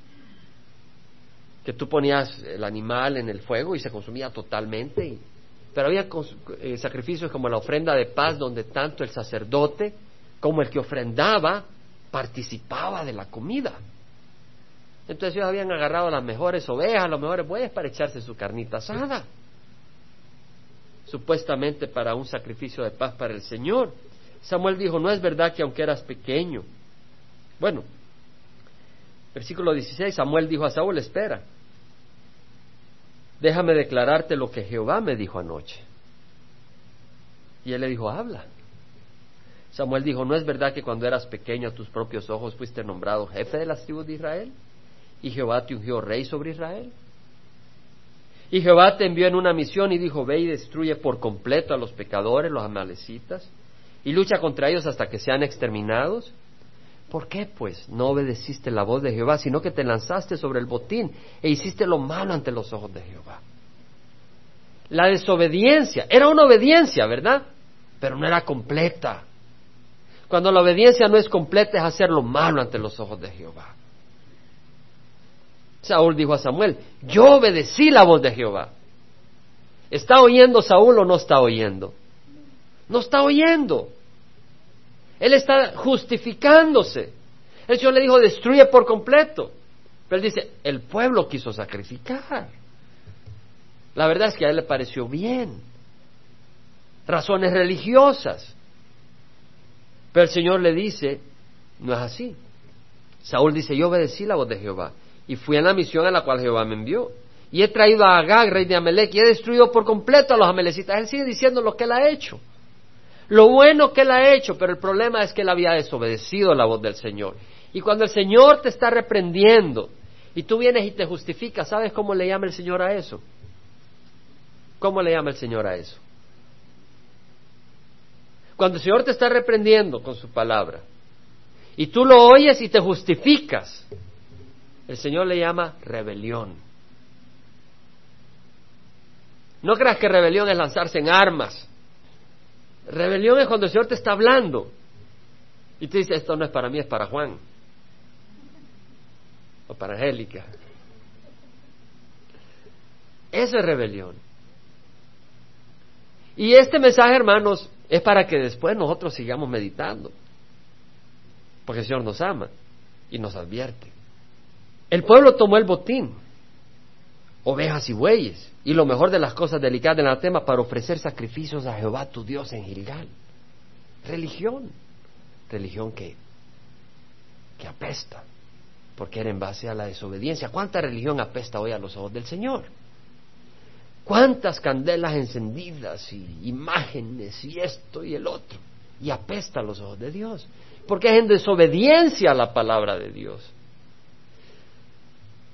que tú ponías el animal en el fuego y se consumía totalmente. pero había eh, sacrificios como la ofrenda de paz, donde tanto el sacerdote como el que ofrendaba participaba de la comida. Entonces ellos habían agarrado las mejores ovejas, los mejores bueyes para echarse su carnita asada, supuestamente para un sacrificio de paz para el Señor. Samuel dijo, no es verdad que aunque eras pequeño. Bueno, versículo 16, Samuel dijo a Saúl, espera, déjame declararte lo que Jehová me dijo anoche. Y él le dijo, habla. Samuel dijo, ¿no es verdad que cuando eras pequeño a tus propios ojos fuiste nombrado jefe de las tribus de Israel? Y Jehová te ungió rey sobre Israel. Y Jehová te envió en una misión y dijo, ve y destruye por completo a los pecadores, los amalecitas, y lucha contra ellos hasta que sean exterminados. ¿Por qué, pues, no obedeciste la voz de Jehová, sino que te lanzaste sobre el botín e hiciste lo malo ante los ojos de Jehová? La desobediencia era una obediencia, ¿verdad? Pero no era completa. Cuando la obediencia no es completa es hacer lo malo ante los ojos de Jehová. Saúl dijo a Samuel, yo obedecí la voz de Jehová. ¿Está oyendo Saúl o no está oyendo? No está oyendo. Él está justificándose. El Señor le dijo, destruye por completo. Pero él dice, el pueblo quiso sacrificar. La verdad es que a él le pareció bien. Razones religiosas. Pero el Señor le dice, no es así. Saúl dice, yo obedecí la voz de Jehová y fui a la misión a la cual Jehová me envió. Y he traído a Agag, rey de Amelec, y he destruido por completo a los amelecitas. Él sigue diciendo lo que él ha hecho lo bueno que él ha hecho, pero el problema es que él había desobedecido la voz del Señor. Y cuando el Señor te está reprendiendo y tú vienes y te justificas, ¿sabes cómo le llama el Señor a eso? ¿Cómo le llama el Señor a eso? Cuando el Señor te está reprendiendo con su palabra y tú lo oyes y te justificas, el Señor le llama rebelión. No creas que rebelión es lanzarse en armas Rebelión es cuando el Señor te está hablando y te dice, esto no es para mí, es para Juan o para Angélica. Esa es rebelión. Y este mensaje, hermanos, es para que después nosotros sigamos meditando. Porque el Señor nos ama y nos advierte. El pueblo tomó el botín ovejas y bueyes, y lo mejor de las cosas delicadas del anatema para ofrecer sacrificios a Jehová tu Dios en Gilgal. Religión, religión que, que apesta, porque era en base a la desobediencia. ¿Cuánta religión apesta hoy a los ojos del Señor? ¿Cuántas candelas encendidas y imágenes y esto y el otro? Y apesta a los ojos de Dios, porque es en desobediencia a la palabra de Dios.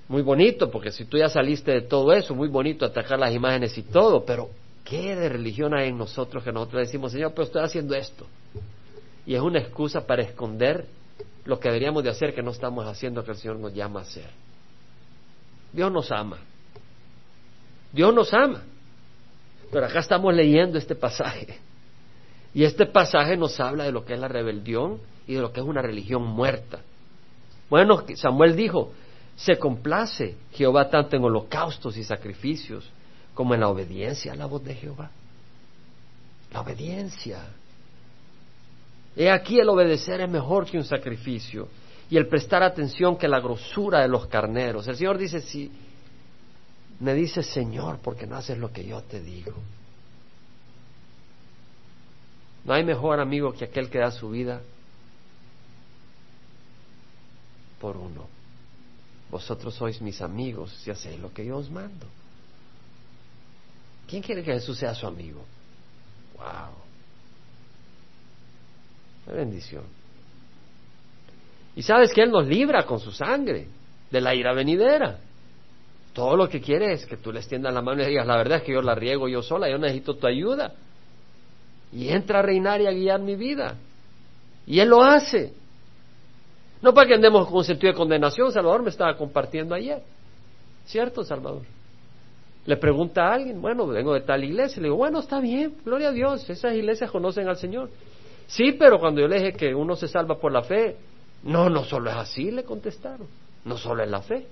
Muy bonito, porque si tú ya saliste de todo eso, muy bonito atacar las imágenes y todo, pero ¿qué de religión hay en nosotros que nosotros decimos, Señor, pero estoy haciendo esto? Y es una excusa para esconder lo que deberíamos de hacer que no estamos haciendo que el Señor nos llama a hacer. Dios nos ama. Dios nos ama. Pero acá estamos leyendo este pasaje. Y este pasaje nos habla de lo que es la rebelión y de lo que es una religión muerta. Bueno, Samuel dijo, se complace Jehová tanto en holocaustos y sacrificios como en la obediencia a la voz de Jehová. La obediencia. He aquí el obedecer es mejor que un sacrificio y el prestar atención que la grosura de los carneros. El Señor dice, si me dices Señor porque no haces lo que yo te digo. No hay mejor amigo que aquel que da su vida por uno. Vosotros sois mis amigos si hacéis lo que yo os mando. ¿Quién quiere que Jesús sea su amigo? ¡Wow! Qué bendición. Y sabes que Él nos libra con su sangre de la ira venidera. Todo lo que quiere es que tú le extiendas la mano y digas, la verdad es que yo la riego yo sola, yo necesito tu ayuda. Y entra a reinar y a guiar mi vida. Y Él lo hace. No para que andemos con sentido de condenación, Salvador me estaba compartiendo ayer. ¿Cierto, Salvador? Le pregunta a alguien, bueno, vengo de tal iglesia. Le digo, bueno, está bien, gloria a Dios, esas iglesias conocen al Señor. Sí, pero cuando yo le dije que uno se salva por la fe, no, no solo es así, le contestaron, no solo es la fe.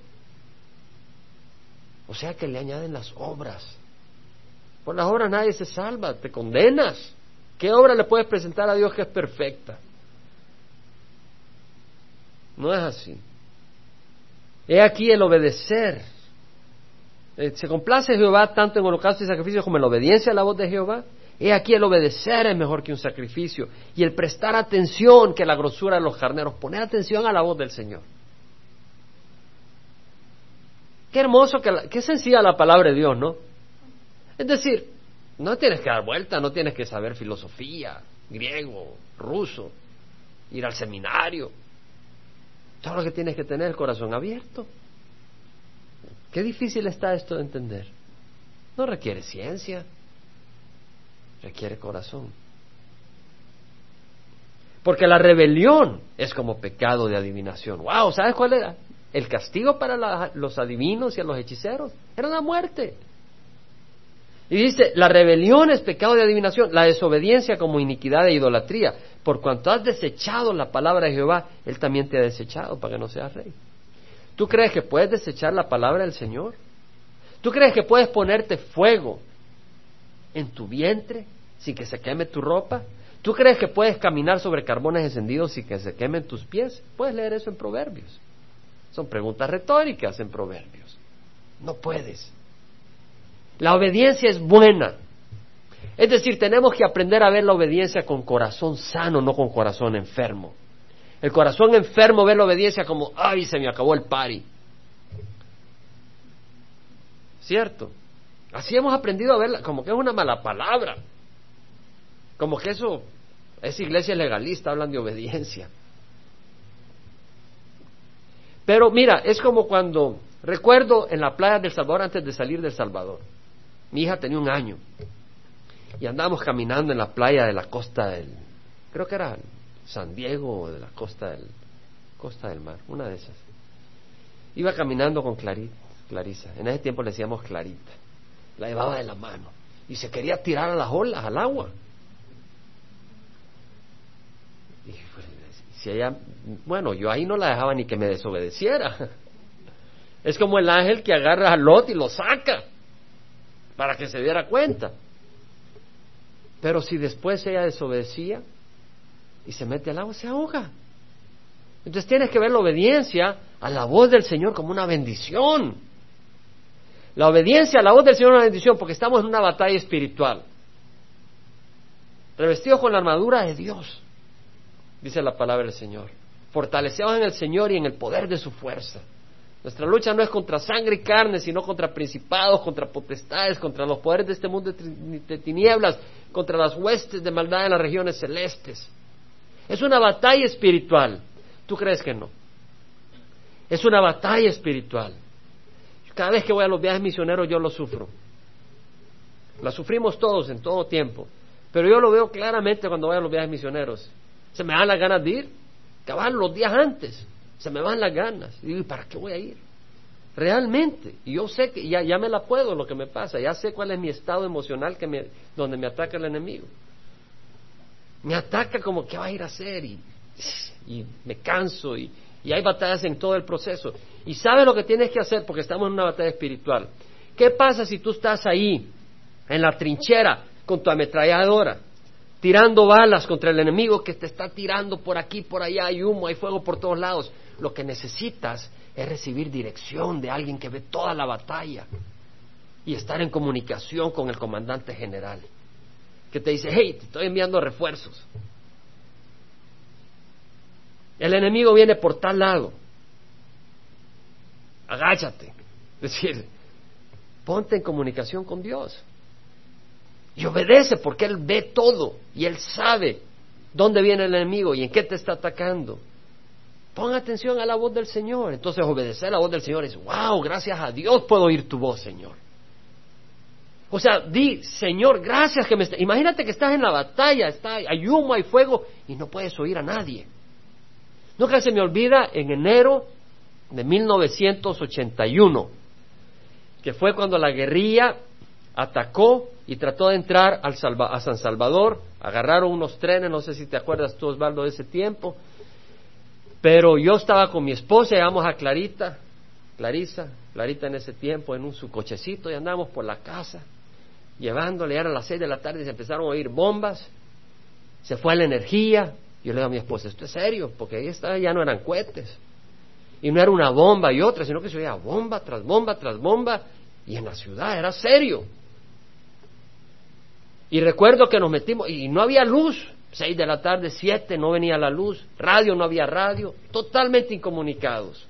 O sea que le añaden las obras. Por las obras nadie se salva, te condenas. ¿Qué obra le puedes presentar a Dios que es perfecta? No es así. He aquí el obedecer. Eh, se complace Jehová tanto en holocausto y sacrificio como en la obediencia a la voz de Jehová. He aquí el obedecer es mejor que un sacrificio y el prestar atención que la grosura de los carneros. Poner atención a la voz del Señor. Qué hermoso, que qué sencilla la palabra de Dios, ¿no? Es decir, no tienes que dar vuelta, no tienes que saber filosofía, griego, ruso, ir al seminario. Todo lo que tienes que tener el corazón abierto. Qué difícil está esto de entender. No requiere ciencia, requiere corazón. Porque la rebelión es como pecado de adivinación. ¡Wow! ¿Sabes cuál era? El castigo para los adivinos y a los hechiceros era la muerte. Y dice, la rebelión es pecado de adivinación, la desobediencia como iniquidad e idolatría. Por cuanto has desechado la palabra de Jehová, Él también te ha desechado para que no seas rey. ¿Tú crees que puedes desechar la palabra del Señor? ¿Tú crees que puedes ponerte fuego en tu vientre sin que se queme tu ropa? ¿Tú crees que puedes caminar sobre carbones encendidos sin que se quemen tus pies? Puedes leer eso en Proverbios. Son preguntas retóricas en Proverbios. No puedes. La obediencia es buena. Es decir, tenemos que aprender a ver la obediencia con corazón sano, no con corazón enfermo. El corazón enfermo ve la obediencia como, ay, se me acabó el pari. ¿Cierto? Así hemos aprendido a verla, como que es una mala palabra. Como que eso, es iglesia legalista, hablan de obediencia. Pero mira, es como cuando recuerdo en la playa del Salvador antes de salir del Salvador. Mi hija tenía un año y andábamos caminando en la playa de la costa del, creo que era San Diego o de la costa del, costa del mar, una de esas. Iba caminando con Clarisa, en ese tiempo le decíamos Clarita, la llevaba de la mano y se quería tirar a las olas, al agua. si ella, bueno, yo ahí no la dejaba ni que me desobedeciera. Es como el ángel que agarra a Lot y lo saca para que se diera cuenta. Pero si después ella desobedecía y se mete al agua, se ahoga. Entonces tienes que ver la obediencia a la voz del Señor como una bendición. La obediencia a la voz del Señor es una bendición porque estamos en una batalla espiritual. Revestidos con la armadura de Dios dice la palabra del Señor. Fortaleceos en el Señor y en el poder de su fuerza. Nuestra lucha no es contra sangre y carne, sino contra principados, contra potestades, contra los poderes de este mundo de tinieblas, contra las huestes de maldad en las regiones celestes. Es una batalla espiritual. ¿Tú crees que no? Es una batalla espiritual. Cada vez que voy a los viajes misioneros yo lo sufro. La sufrimos todos en todo tiempo. Pero yo lo veo claramente cuando voy a los viajes misioneros. Se me dan las ganas de ir. Cabal, los días antes. Se me van las ganas. Y digo, ¿para qué voy a ir? Realmente. Y yo sé que ya, ya me la puedo lo que me pasa. Ya sé cuál es mi estado emocional que me, donde me ataca el enemigo. Me ataca como, ¿qué va a ir a hacer? Y, y me canso. Y, y hay batallas en todo el proceso. Y sabes lo que tienes que hacer porque estamos en una batalla espiritual. ¿Qué pasa si tú estás ahí, en la trinchera, con tu ametralladora? Tirando balas contra el enemigo que te está tirando por aquí, por allá, hay humo, hay fuego por todos lados. Lo que necesitas es recibir dirección de alguien que ve toda la batalla y estar en comunicación con el comandante general, que te dice, hey, te estoy enviando refuerzos. El enemigo viene por tal lado. Agáchate. Es decir, ponte en comunicación con Dios. Y obedece porque Él ve todo y Él sabe dónde viene el enemigo y en qué te está atacando. Pon atención a la voz del Señor. Entonces obedecer la voz del Señor es, wow, gracias a Dios puedo oír tu voz, Señor. O sea, di, Señor, gracias que me... Imagínate que estás en la batalla, está, hay humo, hay fuego y no puedes oír a nadie. Nunca se me olvida en enero de 1981, que fue cuando la guerrilla atacó y trató de entrar al a San Salvador, agarraron unos trenes, no sé si te acuerdas tú, Osvaldo, de ese tiempo, pero yo estaba con mi esposa, llegamos a Clarita, Clarisa, Clarita en ese tiempo, en un su cochecito y andamos por la casa, llevándole, eran las seis de la tarde y se empezaron a oír bombas, se fue la energía, yo le digo a mi esposa, esto es serio, porque ahí está, ya no eran cohetes, y no era una bomba y otra, sino que se oía bomba tras bomba tras bomba, y en la ciudad era serio. Y recuerdo que nos metimos, y no había luz, seis de la tarde, siete, no venía la luz, radio no había radio, totalmente incomunicados.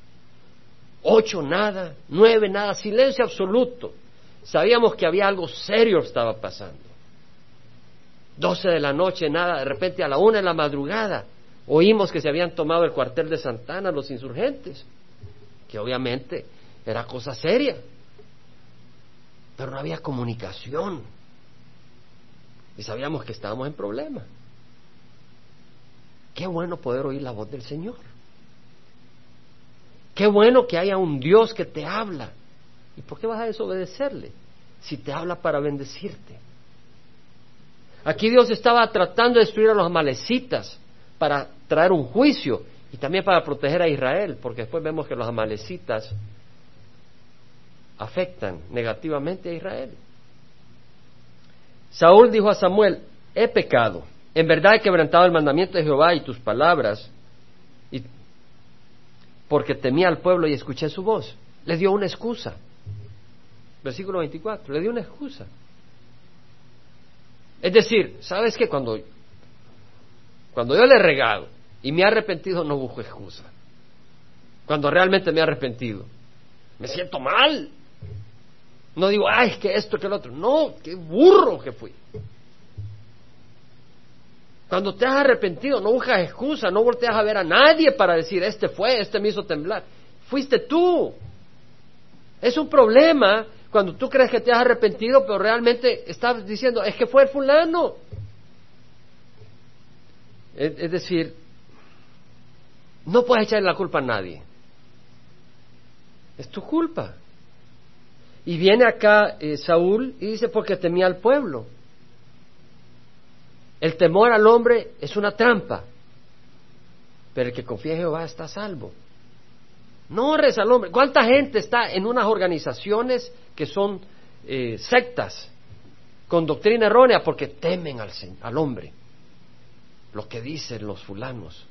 Ocho nada, nueve nada, silencio absoluto. Sabíamos que había algo serio que estaba pasando. Doce de la noche, nada, de repente a la una de la madrugada oímos que se habían tomado el cuartel de Santana los insurgentes, que obviamente era cosa seria, pero no había comunicación y sabíamos que estábamos en problemas. Qué bueno poder oír la voz del Señor. Qué bueno que haya un Dios que te habla. ¿Y por qué vas a desobedecerle si te habla para bendecirte? Aquí Dios estaba tratando de destruir a los amalecitas para traer un juicio y también para proteger a Israel, porque después vemos que los amalecitas afectan negativamente a Israel. Saúl dijo a Samuel, he pecado, en verdad he quebrantado el mandamiento de Jehová y tus palabras, porque temía al pueblo y escuché su voz. Le dio una excusa. Versículo 24, le dio una excusa. Es decir, ¿sabes qué? Cuando, cuando yo le he regado y me he arrepentido, no busco excusa. Cuando realmente me he arrepentido, me siento mal. No digo, ay, es que esto, que el otro. No, qué burro que fui. Cuando te has arrepentido, no buscas excusa, no volteas a ver a nadie para decir, este fue, este me hizo temblar. Fuiste tú. Es un problema cuando tú crees que te has arrepentido, pero realmente estás diciendo, es que fue el fulano. Es, es decir, no puedes echarle la culpa a nadie. Es tu culpa. Y viene acá eh, Saúl y dice, porque temía al pueblo. El temor al hombre es una trampa, pero el que confía en Jehová está salvo. No reza al hombre. ¿Cuánta gente está en unas organizaciones que son eh, sectas con doctrina errónea porque temen al, al hombre? Lo que dicen los fulanos,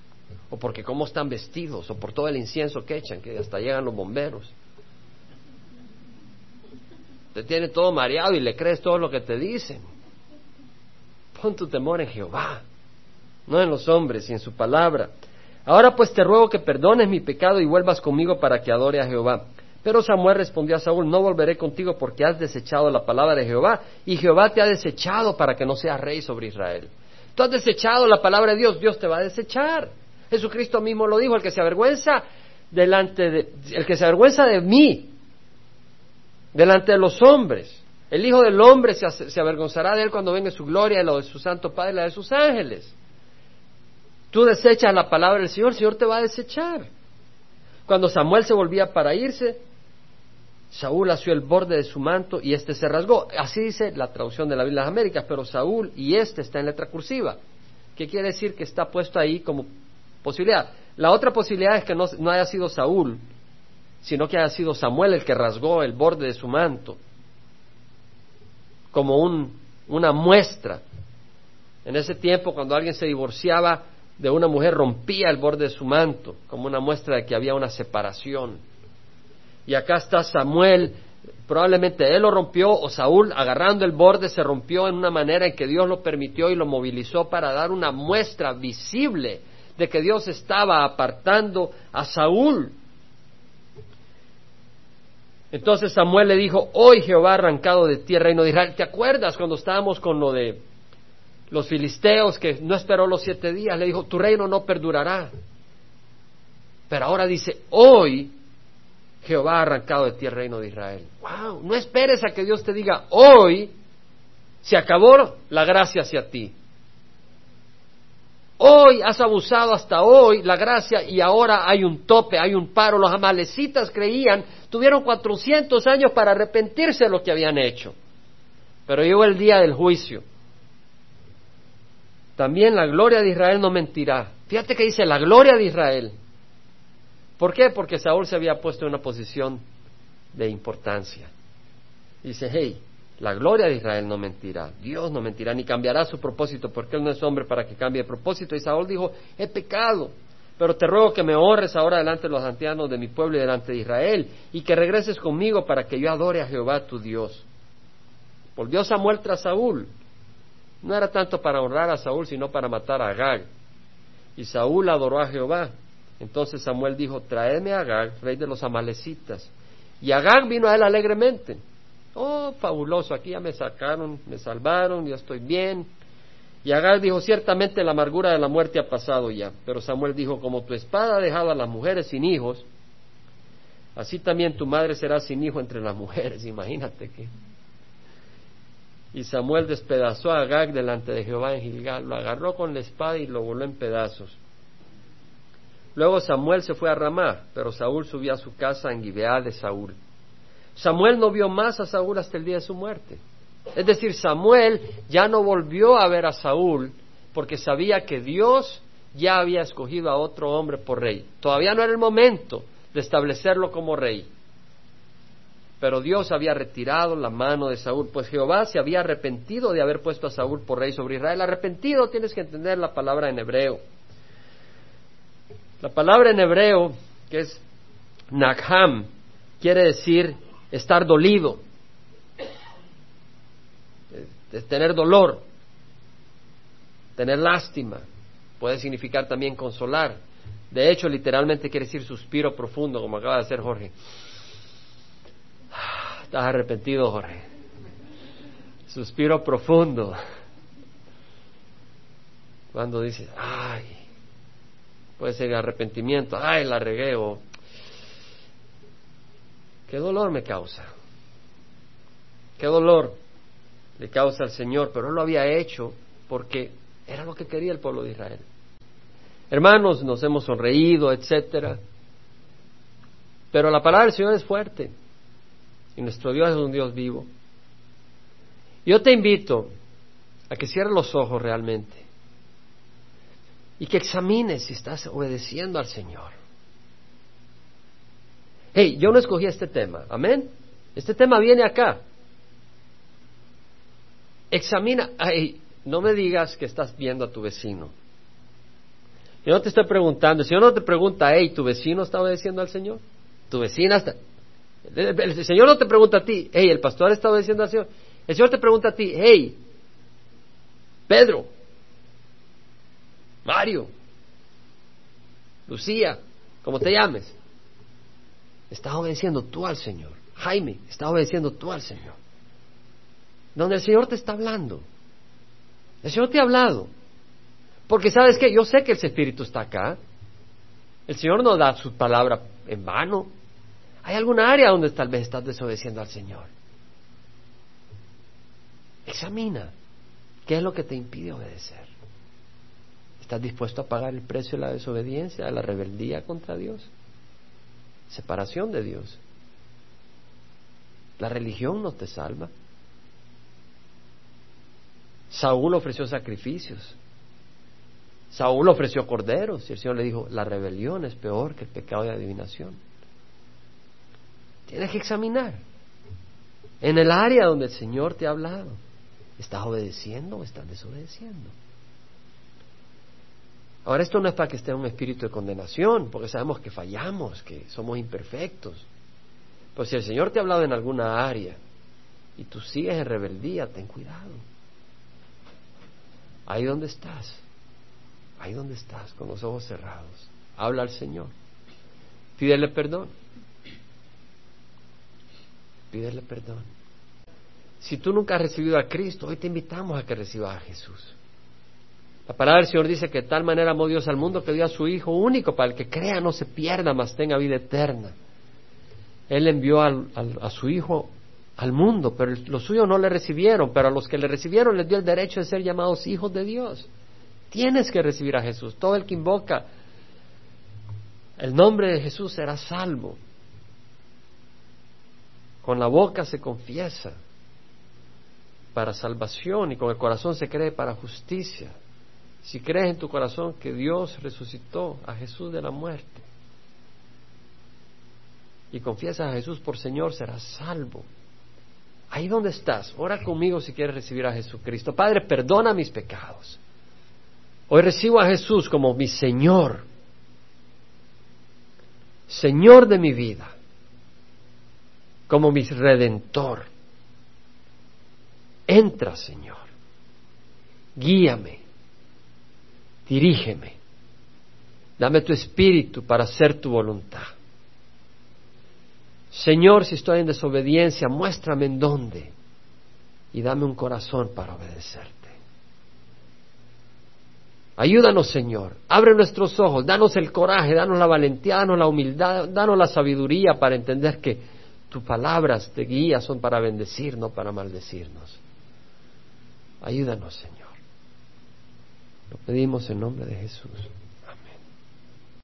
o porque cómo están vestidos, o por todo el incienso que echan, que hasta llegan los bomberos. Te tiene todo mareado y le crees todo lo que te dicen. Pon tu temor en Jehová, no en los hombres y en su palabra. Ahora pues te ruego que perdones mi pecado y vuelvas conmigo para que adore a Jehová. Pero Samuel respondió a Saúl, no volveré contigo porque has desechado la palabra de Jehová y Jehová te ha desechado para que no seas rey sobre Israel. Tú has desechado la palabra de Dios, Dios te va a desechar. Jesucristo mismo lo dijo, el que se avergüenza delante de, el que se avergüenza de mí delante de los hombres. El Hijo del Hombre se, avergonzará de él cuando venga su gloria, lo de su Santo Padre y la de sus ángeles. Tú desechas la palabra del Señor, el Señor te va a desechar. Cuando Samuel se volvía para irse, Saúl asió el borde de su manto y éste se rasgó. Así dice la traducción de la Biblia de las Américas, pero Saúl y este está en letra cursiva. ¿Qué quiere decir que está puesto ahí como posibilidad? La otra posibilidad es que no haya sido Saúl, sino que haya sido Samuel el que rasgó el borde de su manto, como una muestra. En ese tiempo, cuando alguien se divorciaba de una mujer, rompía el borde de su manto, como una muestra de que había una separación. Y acá está Samuel, probablemente él lo rompió, o Saúl, agarrando el borde, se rompió en una manera en que Dios lo permitió y lo movilizó para dar una muestra visible de que Dios estaba apartando a Saúl Entonces Samuel le dijo, hoy Jehová ha arrancado de ti el reino de Israel. ¿Te acuerdas cuando estábamos con lo de los filisteos que no esperó los siete días? Le dijo, tu reino no perdurará. Pero ahora dice, hoy Jehová ha arrancado de ti el reino de Israel. ¡Wow! No esperes a que Dios te diga, hoy se acabó la gracia hacia ti. Hoy has abusado hasta hoy la gracia y ahora hay un tope, hay un paro. Los amalecitas creían, tuvieron cuatrocientos años para arrepentirse de lo que habían hecho. Pero llegó el día del juicio. También la gloria de Israel no mentirá. Fíjate que dice la gloria de Israel. ¿Por qué? Porque Saúl se había puesto en una posición de importancia. Dice, hey, la gloria de Israel no mentirá, Dios no mentirá, ni cambiará su propósito, porque Él no es hombre para que cambie de propósito. Y Saúl dijo, he pecado, pero te ruego que me honres ahora delante de los ancianos de mi pueblo y delante de Israel, y que regreses conmigo para que yo adore a Jehová tu Dios. Volvió Samuel tras Saúl. No era tanto para honrar a Saúl, sino para matar a Agag. Y Saúl adoró a Jehová. Entonces Samuel dijo, traedme a Agag, rey de los amalecitas. Y Agag vino a él alegremente. Oh, fabuloso, aquí ya me sacaron, me salvaron, ya estoy bien. Y Agar dijo, ciertamente la amargura de la muerte ha pasado ya. Pero Samuel dijo, como tu espada ha dejado a las mujeres sin hijos, así también tu madre será sin hijo entre las mujeres. Imagínate que. Y Samuel despedazó a Agag delante de Jehová en Gilgal, lo agarró con la espada y lo voló en pedazos. Luego Samuel se fue a Ramá, pero Saúl subió a su casa en Gibeá de Saúl. Samuel no vio más a Saúl hasta el día de su muerte. Es decir, Samuel ya no volvió a ver a Saúl porque sabía que Dios ya había escogido a otro hombre por rey. Todavía no era el momento de establecerlo como rey. Pero Dios había retirado la mano de Saúl, pues Jehová se había arrepentido de haber puesto a Saúl por rey sobre Israel. Arrepentido tienes que entender la palabra en hebreo. La palabra en hebreo, que es Nakham, quiere decir estar dolido, tener dolor, tener lástima, puede significar también consolar. De hecho, literalmente quiere decir suspiro profundo, como acaba de hacer Jorge. Estás arrepentido, Jorge. Suspiro profundo. Cuando dices, ay, puede ser arrepentimiento, ay, la regué, ¿Qué dolor me causa? ¿Qué dolor le causa al Señor? Pero Él lo había hecho porque era lo que quería el pueblo de Israel. Hermanos, nos hemos sonreído, etcétera. Pero la palabra del Señor es fuerte. Y nuestro Dios es un Dios vivo. Yo te invito a que cierres los ojos realmente y que examines si estás obedeciendo al Señor. Hey, yo no escogí este tema, amén. Este tema viene acá. Examina, hey, no me digas que estás viendo a tu vecino. Yo no te estoy preguntando, el Señor no te pregunta, hey, ¿tu vecino está obedeciendo al Señor? ¿Tu vecina está...? El Señor no te pregunta a ti, hey, ¿el pastor está obedeciendo al Señor? El Señor te pregunta a ti, hey, Pedro, Mario, Lucía, como te llames, estás obedeciendo tú al Señor. Jaime, estás obedeciendo tú al Señor. Donde el Señor te está hablando. El Señor te ha hablado. Porque sabes que yo sé que ese Espíritu está acá. El Señor no da su palabra en vano. Hay alguna área donde tal vez estás desobedeciendo al Señor. Examina. ¿Qué es lo que te impide obedecer? ¿Estás dispuesto a pagar el precio de la desobediencia, de la rebeldía contra Dios? Separación de Dios. La religión no te salva. Saúl ofreció sacrificios. Saúl ofreció corderos y el Señor le dijo, la rebelión es peor que el pecado de adivinación. Tienes que examinar en el área donde el Señor te ha hablado. ¿Estás obedeciendo o estás desobedeciendo? Ahora esto no es para que esté un espíritu de condenación, porque sabemos que fallamos, que somos imperfectos. Pues si el Señor te ha hablado en alguna área y tú sigues en rebeldía, ten cuidado. Ahí donde estás, ahí donde estás, con los ojos cerrados, habla al Señor, pídele perdón. pídele perdón. Si tú nunca has recibido a Cristo, hoy te invitamos a que recibas a Jesús. La palabra del Señor dice que de tal manera amó Dios al mundo que dio a su Hijo único para el que crea no se pierda, mas tenga vida eterna. Él envió a su Hijo al mundo, pero los suyos no le recibieron, pero a los que le recibieron les dio el derecho de ser llamados hijos de Dios. Tienes que recibir a Jesús. Todo el que invoca el nombre de Jesús será salvo. Con la boca se confiesa para salvación y con el corazón se cree para justicia. Si crees en tu corazón que Dios resucitó a Jesús de la muerte y confiesas a Jesús por Señor, serás salvo. Ahí donde estás, ora conmigo si quieres recibir a Jesucristo. Padre, perdona mis pecados. Hoy recibo a Jesús como mi Señor, Señor de mi vida, como mi redentor. Entra, Señor. Guíame. Dirígeme. Dame tu espíritu para hacer tu voluntad. Señor, si estoy en desobediencia, muéstrame en dónde y dame un corazón para obedecerte. Ayúdanos, Señor. Abre nuestros ojos, danos el coraje, danos la valentía, danos la humildad, danos la sabiduría para entender que tus palabras de guía son para bendecir, no para maldecirnos. Ayúdanos, Señor. Lo pedimos en nombre de Jesús.